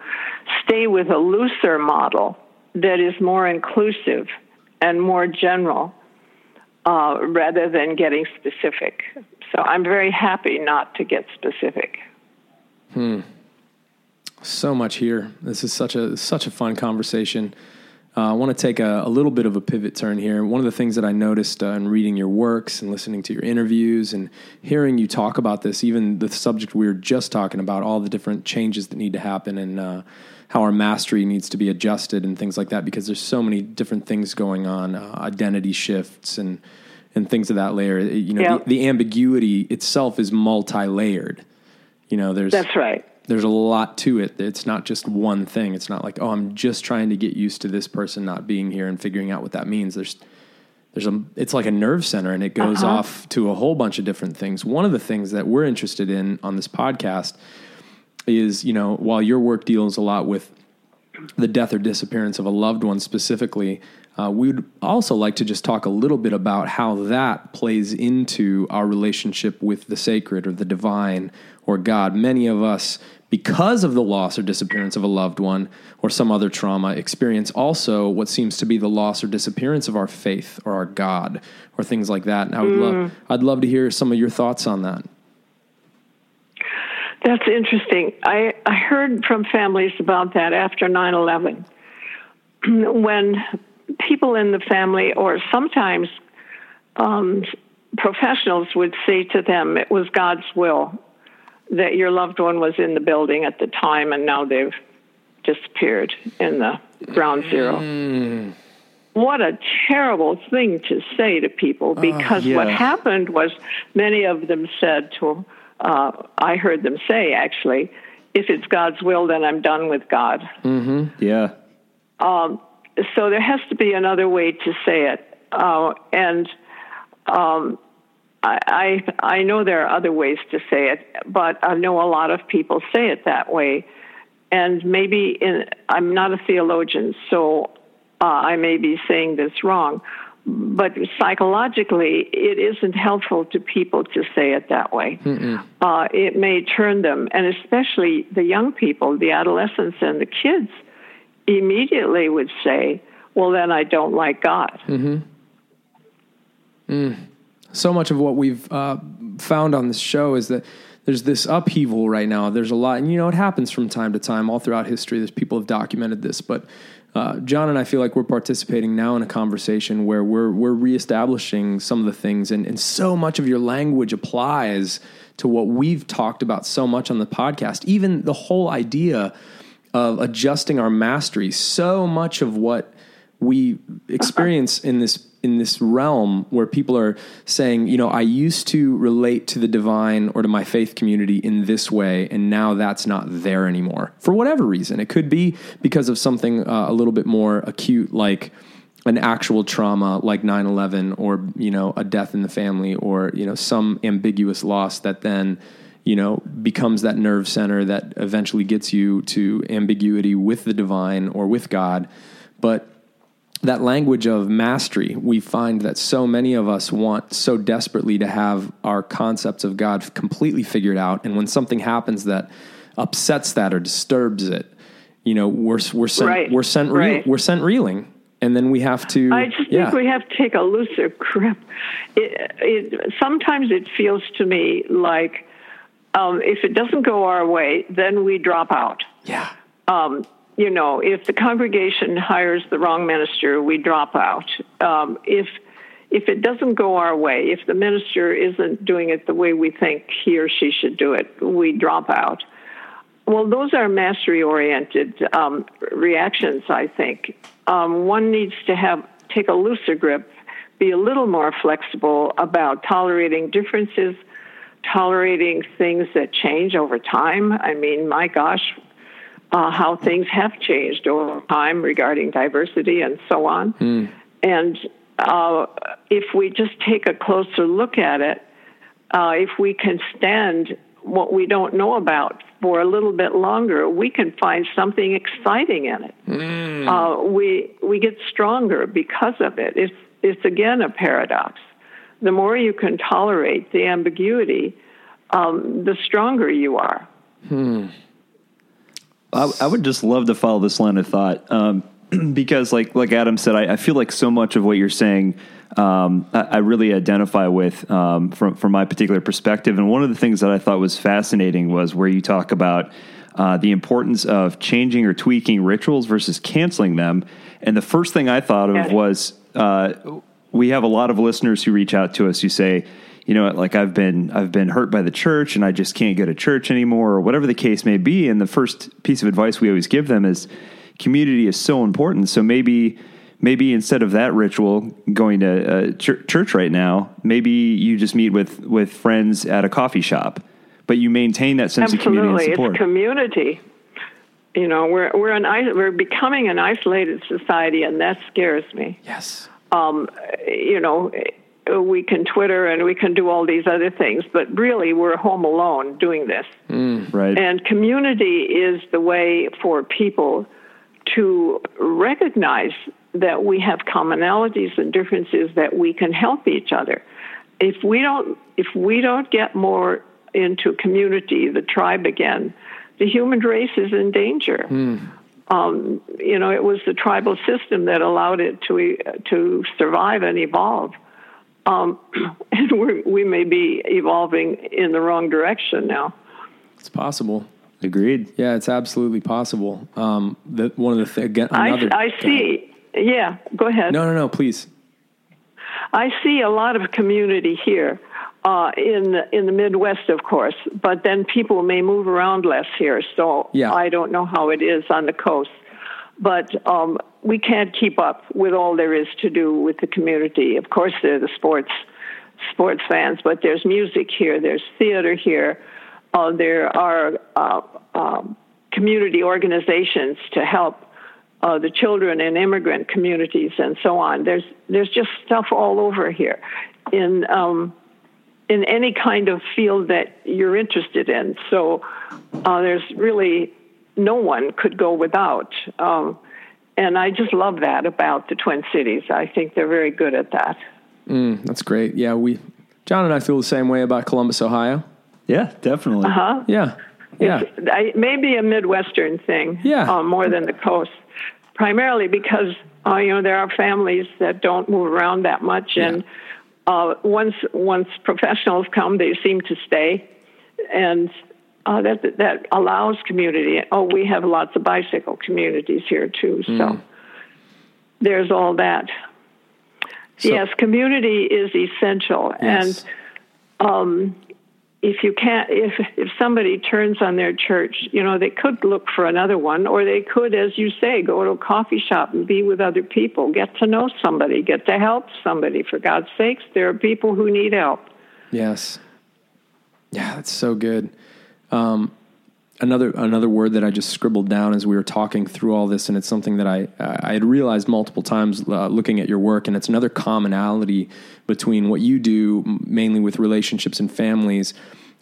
stay with a looser model that is more inclusive and more general. uh, rather than getting specific. So I'm very happy not to get specific. Hmm. So much here. This is such a such a fun conversation. Uh, I want to take a, a little bit of a pivot turn here. One of the things that I noticed uh, in reading your works and listening to your interviews and hearing you talk about this, even the subject we were just talking about, all the different changes that need to happen and uh, how our mastery needs to be adjusted and things like that, because there's so many different things going on, uh, identity shifts and and things of that layer. You know, Yeah. the, the ambiguity itself is multi-layered. You know, there's That's right. There's a lot to it. It's not just one thing. It's not like, oh, I'm just trying to get used to this person not being here and figuring out what that means. There's there's a it's like a nerve center and it goes off to a whole bunch of different things. One of the things that we're interested in on this podcast is, you know, while your work deals a lot with the death or disappearance of a loved one specifically, uh, we would also like to just talk a little bit about how that plays into our relationship with the sacred or the divine or God. Many of us, because of the loss or disappearance of a loved one or some other trauma, experience also what seems to be the loss or disappearance of our faith or our God or things like that. And I would love, I'd love to hear some of your thoughts on that. That's interesting. I, I heard from families about that after 9 11. [clears throat] when people in the family, or sometimes um, professionals, would say to them, it was God's will that your loved one was in the building at the time and now they've disappeared in the ground zero. What a terrible thing to say to people because what yeah. happened was many of them said to, uh, I heard them say actually, if it's God's will, then I'm done with God. Yeah. so there has to be another way to say it, uh, and um, I, I I know there are other ways to say it, but I know a lot of people say it that way, and maybe in I'm not a theologian, so uh, I may be saying this wrong, but psychologically, it isn't helpful to people to say it that way. Uh, it may turn them, and especially the young people, the adolescents, and the kids immediately would say, Well, then I don't like God. So much of what we've uh, found on this show is that there's this upheaval right now. There's a lot, and you know, it happens from time to time all throughout history. There's people have documented this, but uh, John and I feel like we're participating now in a conversation where we're we're reestablishing some of the things, and and so much of your language applies to what we've talked about so much on the podcast. Even the whole idea of adjusting our mastery. So much of what we experience in this in this realm where people are saying, you know, I used to relate to the divine or to my faith community in this way, and now that's not there anymore for whatever reason. It could be because of something uh, a little bit more acute, like an actual trauma like 9-11 or you know a death in the family or you know some ambiguous loss that then you know becomes that nerve center that eventually gets you to ambiguity with the divine or with god but that language of mastery we find that so many of us want so desperately to have our concepts of god completely figured out and when something happens that upsets that or disturbs it you know we're we're sent Right, we're sent right. we're sent reeling and then we have to I just yeah think we have to take a looser grip. It, it, sometimes it feels to me like um, if it doesn't go our way, then we drop out. yeah um, you know, if the congregation hires the wrong minister, we drop out. Um, if if it doesn't go our way, if the minister isn't doing it the way we think he or she should do it, we drop out. Well, those are mastery oriented um, reactions, I think. Um, one needs to have take a looser grip, be a little more flexible about tolerating differences, tolerating things that change over time. I mean, my gosh, uh, how things have changed over time regarding diversity and so on. And uh, if we just take a closer look at it, uh, if we can stand what we don't know about for a little bit longer, we can find something exciting in it. Uh, we we get stronger because of it. It's it's again a paradox. The more you can tolerate the ambiguity, um, the stronger you are. I, I would just love to follow this line of thought um, [clears throat] because, like like Adam said, I, I feel like so much of what you're saying um, I, I really identify with um, from from my particular perspective. And one of the things that I thought was fascinating was where you talk about uh, the importance of changing or tweaking rituals versus canceling them. And the first thing I thought of was uh, we have a lot of listeners who reach out to us who say, you know, what, like I've been I've been hurt by the church and I just can't go to church anymore, or whatever the case may be. And the first piece of advice we always give them is community is so important. So maybe maybe instead of that ritual going to uh, ch- church right now, maybe you just meet with with friends at a coffee shop, but you maintain that sense of community and support. it's community. You know, we're we're an we're becoming an isolated society, and that scares me. Yes. You know, Uh, we can Twitter and we can do all these other things, but really, we're home alone doing this. Mm, right? And community is the way for people to recognize that we have commonalities and differences that we can help each other. If we don't if we don't get more into community, the tribe again, the human race is in danger. Hmm. Um, you know, it was the tribal system that allowed it to to survive and evolve. Um, [clears throat] and we're, we may be evolving in the wrong direction now. It's possible. Agreed. Yeah, it's absolutely possible. Um, the, one of the things again, another. I, I see. Yeah, go ahead. No, no, no. Please. I see a lot of community here uh, in the, in the Midwest, of course, but then people may move around less here. So Yeah. I don't know how it is on the coast, but um, we can't keep up with all there is to do with the community. Of course, there are the sports sports fans, but there's music here, there's theater here, uh, there are uh, um, community organizations to help uh, the children in immigrant communities and so on. There's there's just stuff all over here, in um, in any kind of field that you're interested in. So uh, there's really no one could go without. Um, and I just love that about the Twin Cities. I think they're very good at that. That's great. Yeah, we, John and I feel the same way about Columbus, Ohio. Yeah, definitely. Uh huh? Yeah. Yeah. I, maybe a Midwestern thing, Yeah. uh, more than the coast. Primarily because uh, you know there are families that don't move around that much, and uh, once once professionals come, they seem to stay, and uh, that that allows community. Oh, we have lots of bicycle communities here too, so there's all that. So- yes, community is essential, Yes. and um, if you can't if if somebody turns on their church you know they could look for another one or they could as you say go to a coffee shop and be with other people get to know somebody get to help somebody for god's sakes there are people who need help Yes. Yeah, that's so good. Um, another another word that I just scribbled down as we were talking through all this, and it's something that I I had realized multiple times uh, looking at your work, and it's another commonality between what you do mainly with relationships and families,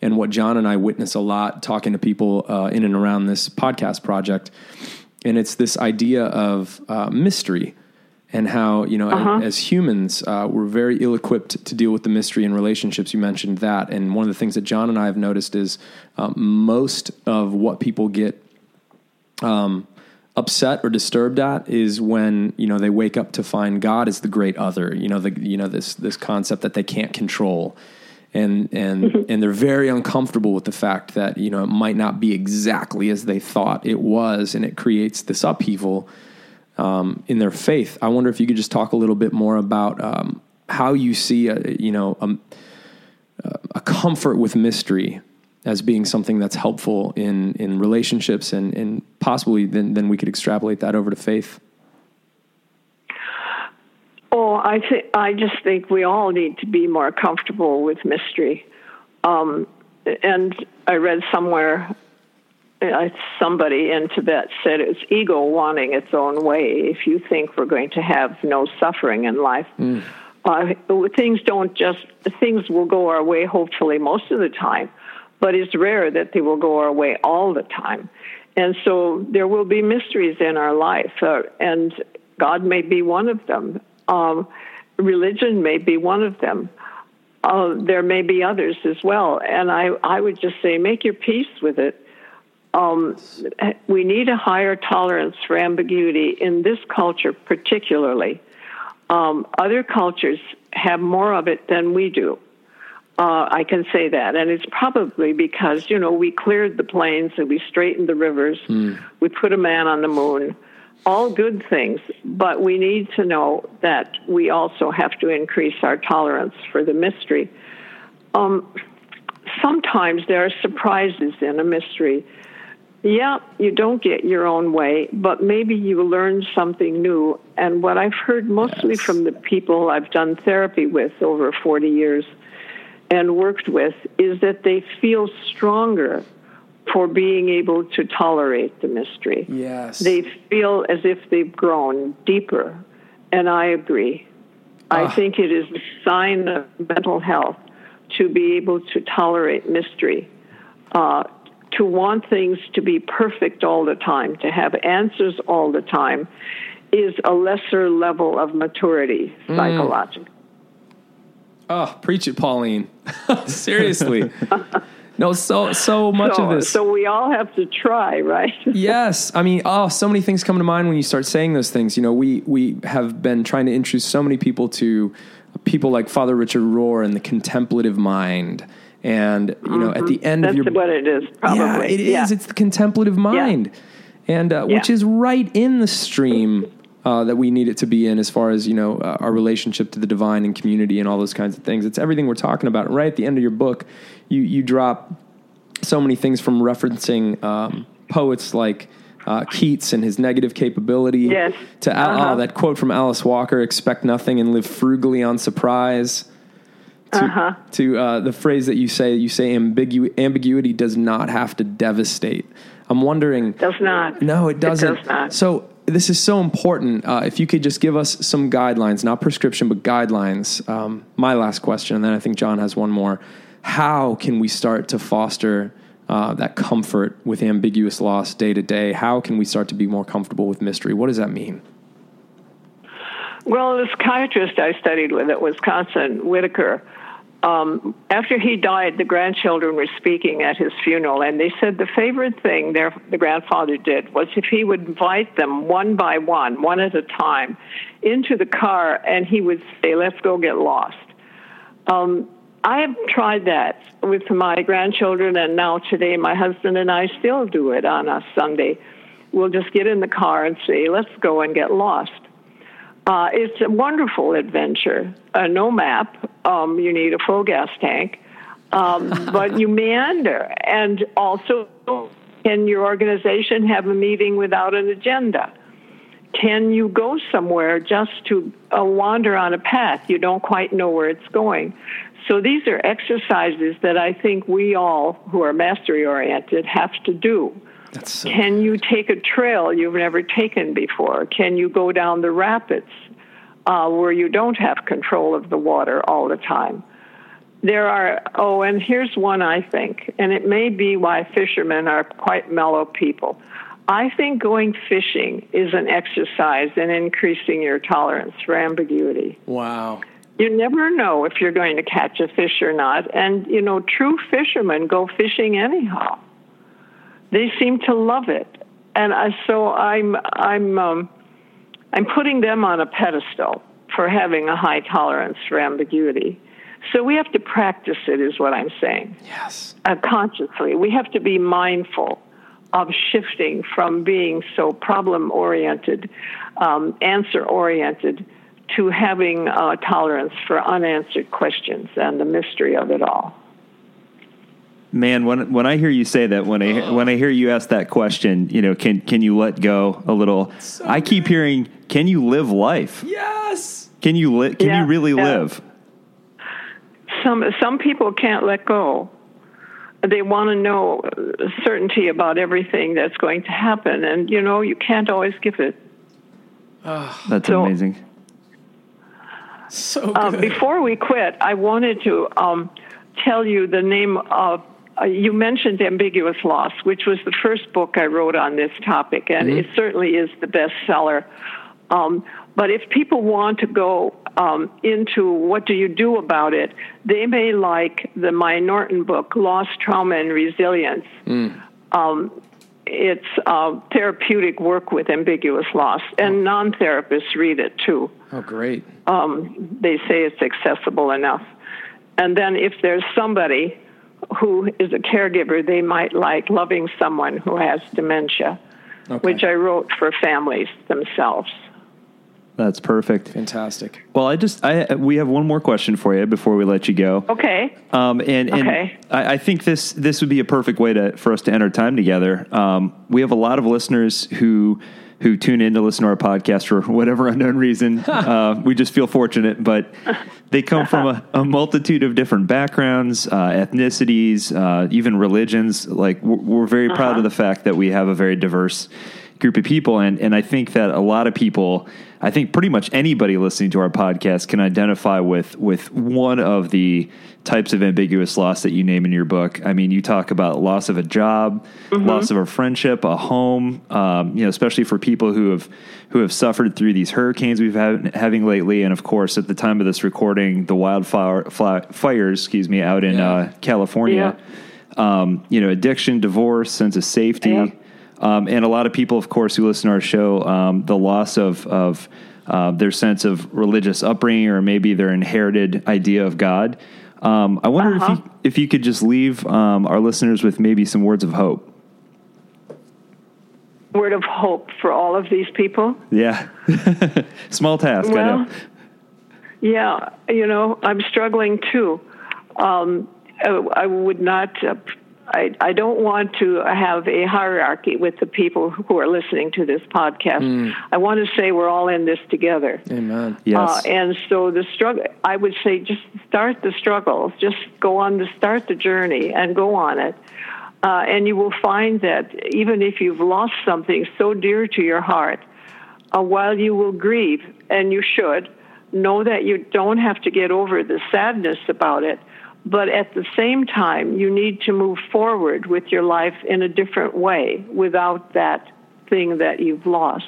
and what John and I witness a lot talking to people uh, in and around this podcast project, and it's this idea of uh, mystery and how you know as humans uh, we're very ill-equipped to deal with the mystery in relationships. You mentioned that. And one of the things that john and i have noticed is um, most of what people get um, upset or disturbed at is when you know they wake up to find god is the great other you know the you know this this concept that they can't control. And and and they're very uncomfortable with the fact that you know it might not be exactly as they thought it was. And it creates this upheaval um, in their faith. I wonder if you could just talk a little bit more about um, how you see, a, you know, um, a comfort with mystery as being something that's helpful in in relationships, and and possibly then then we could extrapolate that over to faith. oh i think i just think we all need to be more comfortable with mystery um, and i read somewhere somebody in Tibet said it's ego wanting its own way. If you think we're going to have no suffering in life, uh, things don't just things will go our way. Hopefully, most of the time, but it's rare that they will go our way all the time. And so there will be mysteries in our life, uh, and God may be one of them. Um, religion may be one of them. Uh, there may be others as well. And I, I would just say, make your peace with it um, we need a higher tolerance for ambiguity in this culture, particularly. Um, other cultures have more of it than we do. Uh, I can say that. And it's probably because, you know, we cleared the plains and we straightened the rivers. We put a man on the moon. All good things. But we need to know that we also have to increase our tolerance for the mystery. Um, sometimes there are surprises in a mystery. Yeah, you don't get your own way, but maybe you learn something new. And what I've heard mostly Yes. from the people I've done therapy with over 40 years and worked with is that they feel stronger for being able to tolerate the mystery. Yes. They feel as if they've grown deeper. And I agree. I Ah. think it is a sign of mental health to be able to tolerate mystery, uh, to want things to be perfect all the time, to have answers all the time, is a lesser level of maturity Mm. psychologically. Oh, preach it, Pauline. [laughs] Seriously. no, so so much so, of this. so we all have to try, right? [laughs] yes, I mean, oh, so many things come to mind when you start saying those things. You know, we we have been trying to introduce so many people to people like Father Richard Rohr and the contemplative mind, and you know, at the end Mm-hmm. That's of your what it is, probably. yeah, it is. Yeah. It's the contemplative mind, and uh, which is right in the stream uh, that we need it to be in, as far as you know, uh, our relationship to the divine and community and all those kinds of things. It's everything we're talking about. Right at the end of your book, you you drop so many things from referencing um, poets like. Uh, Keats and his negative capability. Yes. To Al- Uh-huh. oh, that quote from Alice Walker: "Expect nothing and live frugally on surprise." To, Uh-huh. to uh, the phrase that you say, you say ambigu- ambiguity does not have to devastate. I'm wondering. Does not. No, it doesn't. does not. So this is so important. Uh, if you could just give us some guidelines, not prescription, but guidelines. Um, my last question, and then I think John has one more. How can we start to foster uh, that comfort with ambiguous loss day to day? How can we start to be more comfortable with mystery? What does that mean? Well, the psychiatrist I studied with at Wisconsin, Whitaker, um, after he died, the grandchildren were speaking at his funeral, and they said the favorite thing their, the grandfather did was if he would invite them one by one, one at a time, into the car, and he would say, Let's go get lost. Um, I have tried that with my grandchildren, and now today my husband and I still do it on a Sunday. We'll just get in the car and say, Let's go and get lost. Uh, it's a wonderful adventure. Uh, no map. Um, you need a full gas tank, um, [laughs] but you meander. And also, can your organization have a meeting without an agenda? Can you go somewhere just to uh, wander on a path? You don't quite know where it's going. So these are exercises that I think we all who are mastery oriented have to do. So Can you take a trail you've never taken before? Can you go down the rapids uh, where you don't have control of the water all the time? There are, oh, and here's one I think, and it may be why fishermen are quite mellow people. I think going fishing is an exercise in increasing your tolerance for ambiguity. wow. You never know if you're going to catch a fish or not. And, you know, true fishermen go fishing anyhow. They seem to love it. And I, so I'm, I'm, um, I'm putting them on a pedestal for having a high tolerance for ambiguity. So we have to practice it, is what I'm saying, Yes. uh, consciously. We have to be mindful of shifting from being so problem oriented, um, answer oriented, to having uh, tolerance for unanswered questions and the mystery of it all. Man, when when I hear you say that, when I when I hear you ask that question, you know, can can you let go a little? I keep hearing, can you live life? Yes. Can you li- Can Yeah, you really yeah. live? Some some people can't let go. They want to know uh, certainty about everything that's going to happen, and you know you can't always give it. That's So- amazing. So Uh, before we quit, I wanted to um, tell you the name of. Uh, you mentioned ambiguous loss, which was the first book I wrote on this topic, and it certainly is the bestseller. Um, but if people want to go um, into what do you do about it, they may like the My Norton book, Loss, Trauma, and Resilience. Um, it's uh, therapeutic work with ambiguous loss, and non therapists read it too. Oh, great. Um, they say it's accessible enough. And then if there's somebody who is a caregiver, they might like loving someone who has dementia, Okay. which I wrote for families themselves. That's perfect. Fantastic. Well, I just I we have one more question for you before we let you go. Okay. Um, and and Okay. I, I think this this would be a perfect way to for us to end our time together. Um, we have a lot of listeners who who tune in to listen to our podcast for whatever unknown reason. [laughs] uh, we just feel fortunate, but they come from a, a multitude of different backgrounds, uh, ethnicities, uh, even religions. Like we're, we're very proud of the fact that we have a very diverse group of people, and and I think that a lot of people. I think pretty much anybody listening to our podcast can identify with with one of the types of ambiguous loss that you name in your book. I mean, you talk about loss of a job, loss of a friendship, a home. Um, you know, especially for people who have who have suffered through these hurricanes we've had having lately, and of course, at the time of this recording, the wildfire fly, fires, excuse me, out in Yeah. uh, California. Um, you know, addiction, divorce, sense of safety. Yeah. Um, and a lot of people, of course, who listen to our show, um, the loss of of uh, their sense of religious upbringing or maybe their inherited idea of God. Um, I wonder Uh-huh. if you if you could just leave um, our listeners with maybe some words of hope. Word of hope for all of these people. Yeah, [laughs] small task. I Well, know. yeah, you know, I'm struggling too. Um, I, I would not. Uh, I, I don't want to have a hierarchy with the people who are listening to this podcast. I want to say we're all in this together. Amen. Yes. Uh, and so the struggle, I would say, just start the struggle. Just go on to start the journey and go on it. Uh, and you will find that even if you've lost something so dear to your heart, uh, while you will grieve, and you should, know that you don't have to get over the sadness about it. But at the same time, you need to move forward with your life in a different way without that thing that you've lost.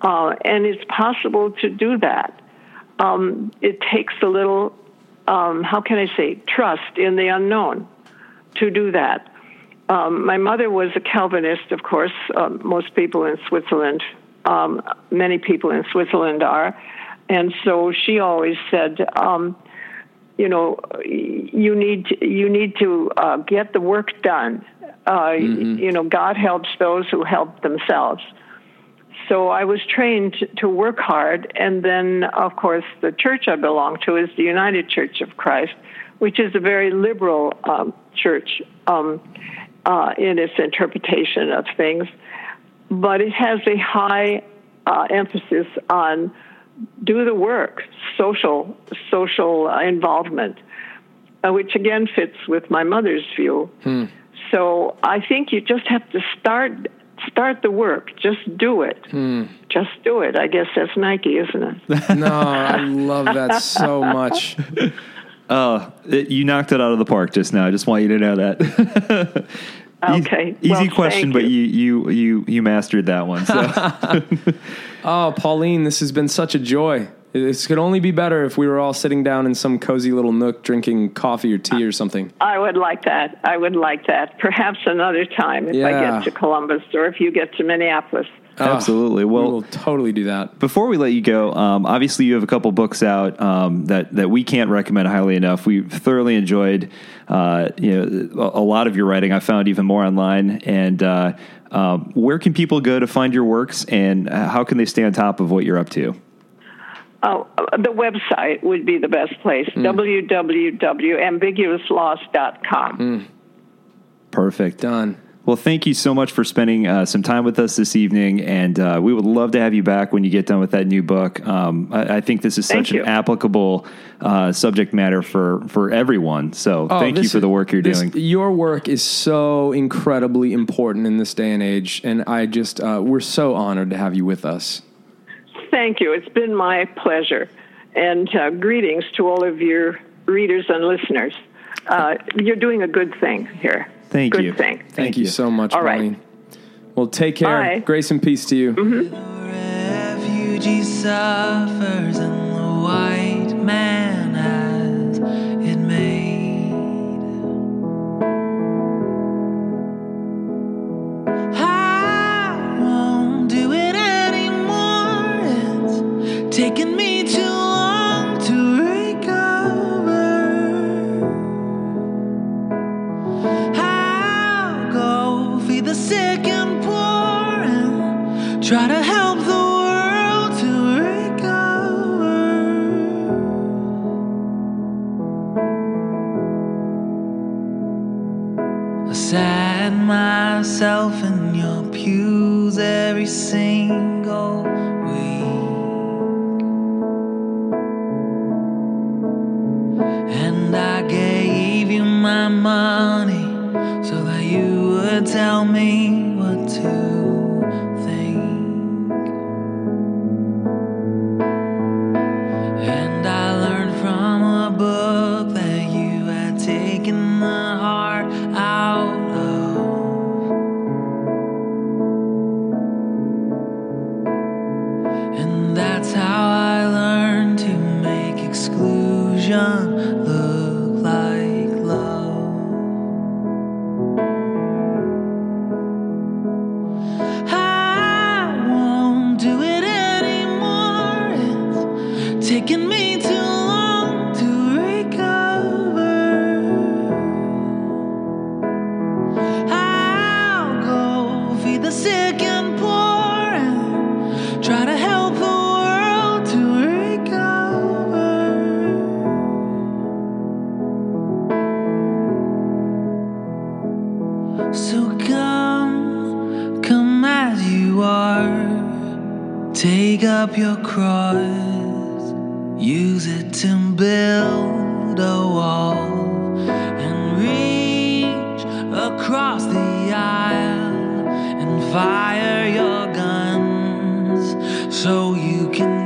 Uh, and it's possible to do that. Um, it takes a little, um, how can I say, trust in the unknown to do that. Um, my mother was a Calvinist, of course. Um, most people in Switzerland, um, many people in Switzerland are. And so she always said, um, you know, you need to, you need to uh, get the work done. Uh, You know, God helps those who help themselves. So I was trained to work hard, and then, of course, the church I belong to is the United Church of Christ, which is a very liberal um, church um, uh, in its interpretation of things, but it has a high uh, emphasis on do the work, social social uh, involvement, uh, which again fits with my mother's view. So I think you just have to start start the work. Just do it. Just do it. I guess that's Nike, isn't it? [laughs] No, I love that so much. [laughs] Oh, it, you knocked it out of the park just now. I just want you to know that. [laughs] Okay. Easy Well, question, thank but you. you you you you mastered that one. So Oh, Pauline, this has been such a joy. This could only be better if we were all sitting down in some cozy little nook drinking coffee or tea or something. I would like that. I would like that. Perhaps another time if I get to Columbus or if you get to Minneapolis. absolutely. Well, we will totally do that. before we let you go, um, obviously you have a couple books out um, that that we can't recommend highly enough. We've thoroughly enjoyed, uh, you know, a, a lot of your writing. I found even more online. And uh, um, where can people go to find your works, and uh, how can they stay on top of what you're up to? Oh, uh, the website would be the best place www.ambiguousloss.com. Perfect. Done. Well, thank you so much for spending uh, some time with us this evening, and uh, we would love to have you back when you get done with that new book. Um, I, I think this is such an applicable uh, subject matter for for everyone. So, Oh, thank you for the work you're this- doing. Your work is so incredibly important in this day and age, and I just uh, we're so honored to have you with us. Thank you. It's been my pleasure. And uh, greetings to all of your readers and listeners. Uh, you're doing a good thing here. Thank good you. thing. Thank, you. so much, All right. Pauline. Well, take care. Bye. Grace and peace to you. Mm-hmm. refugee Take up your cross, use it to build a wall and reach across the aisle and fire your guns so you can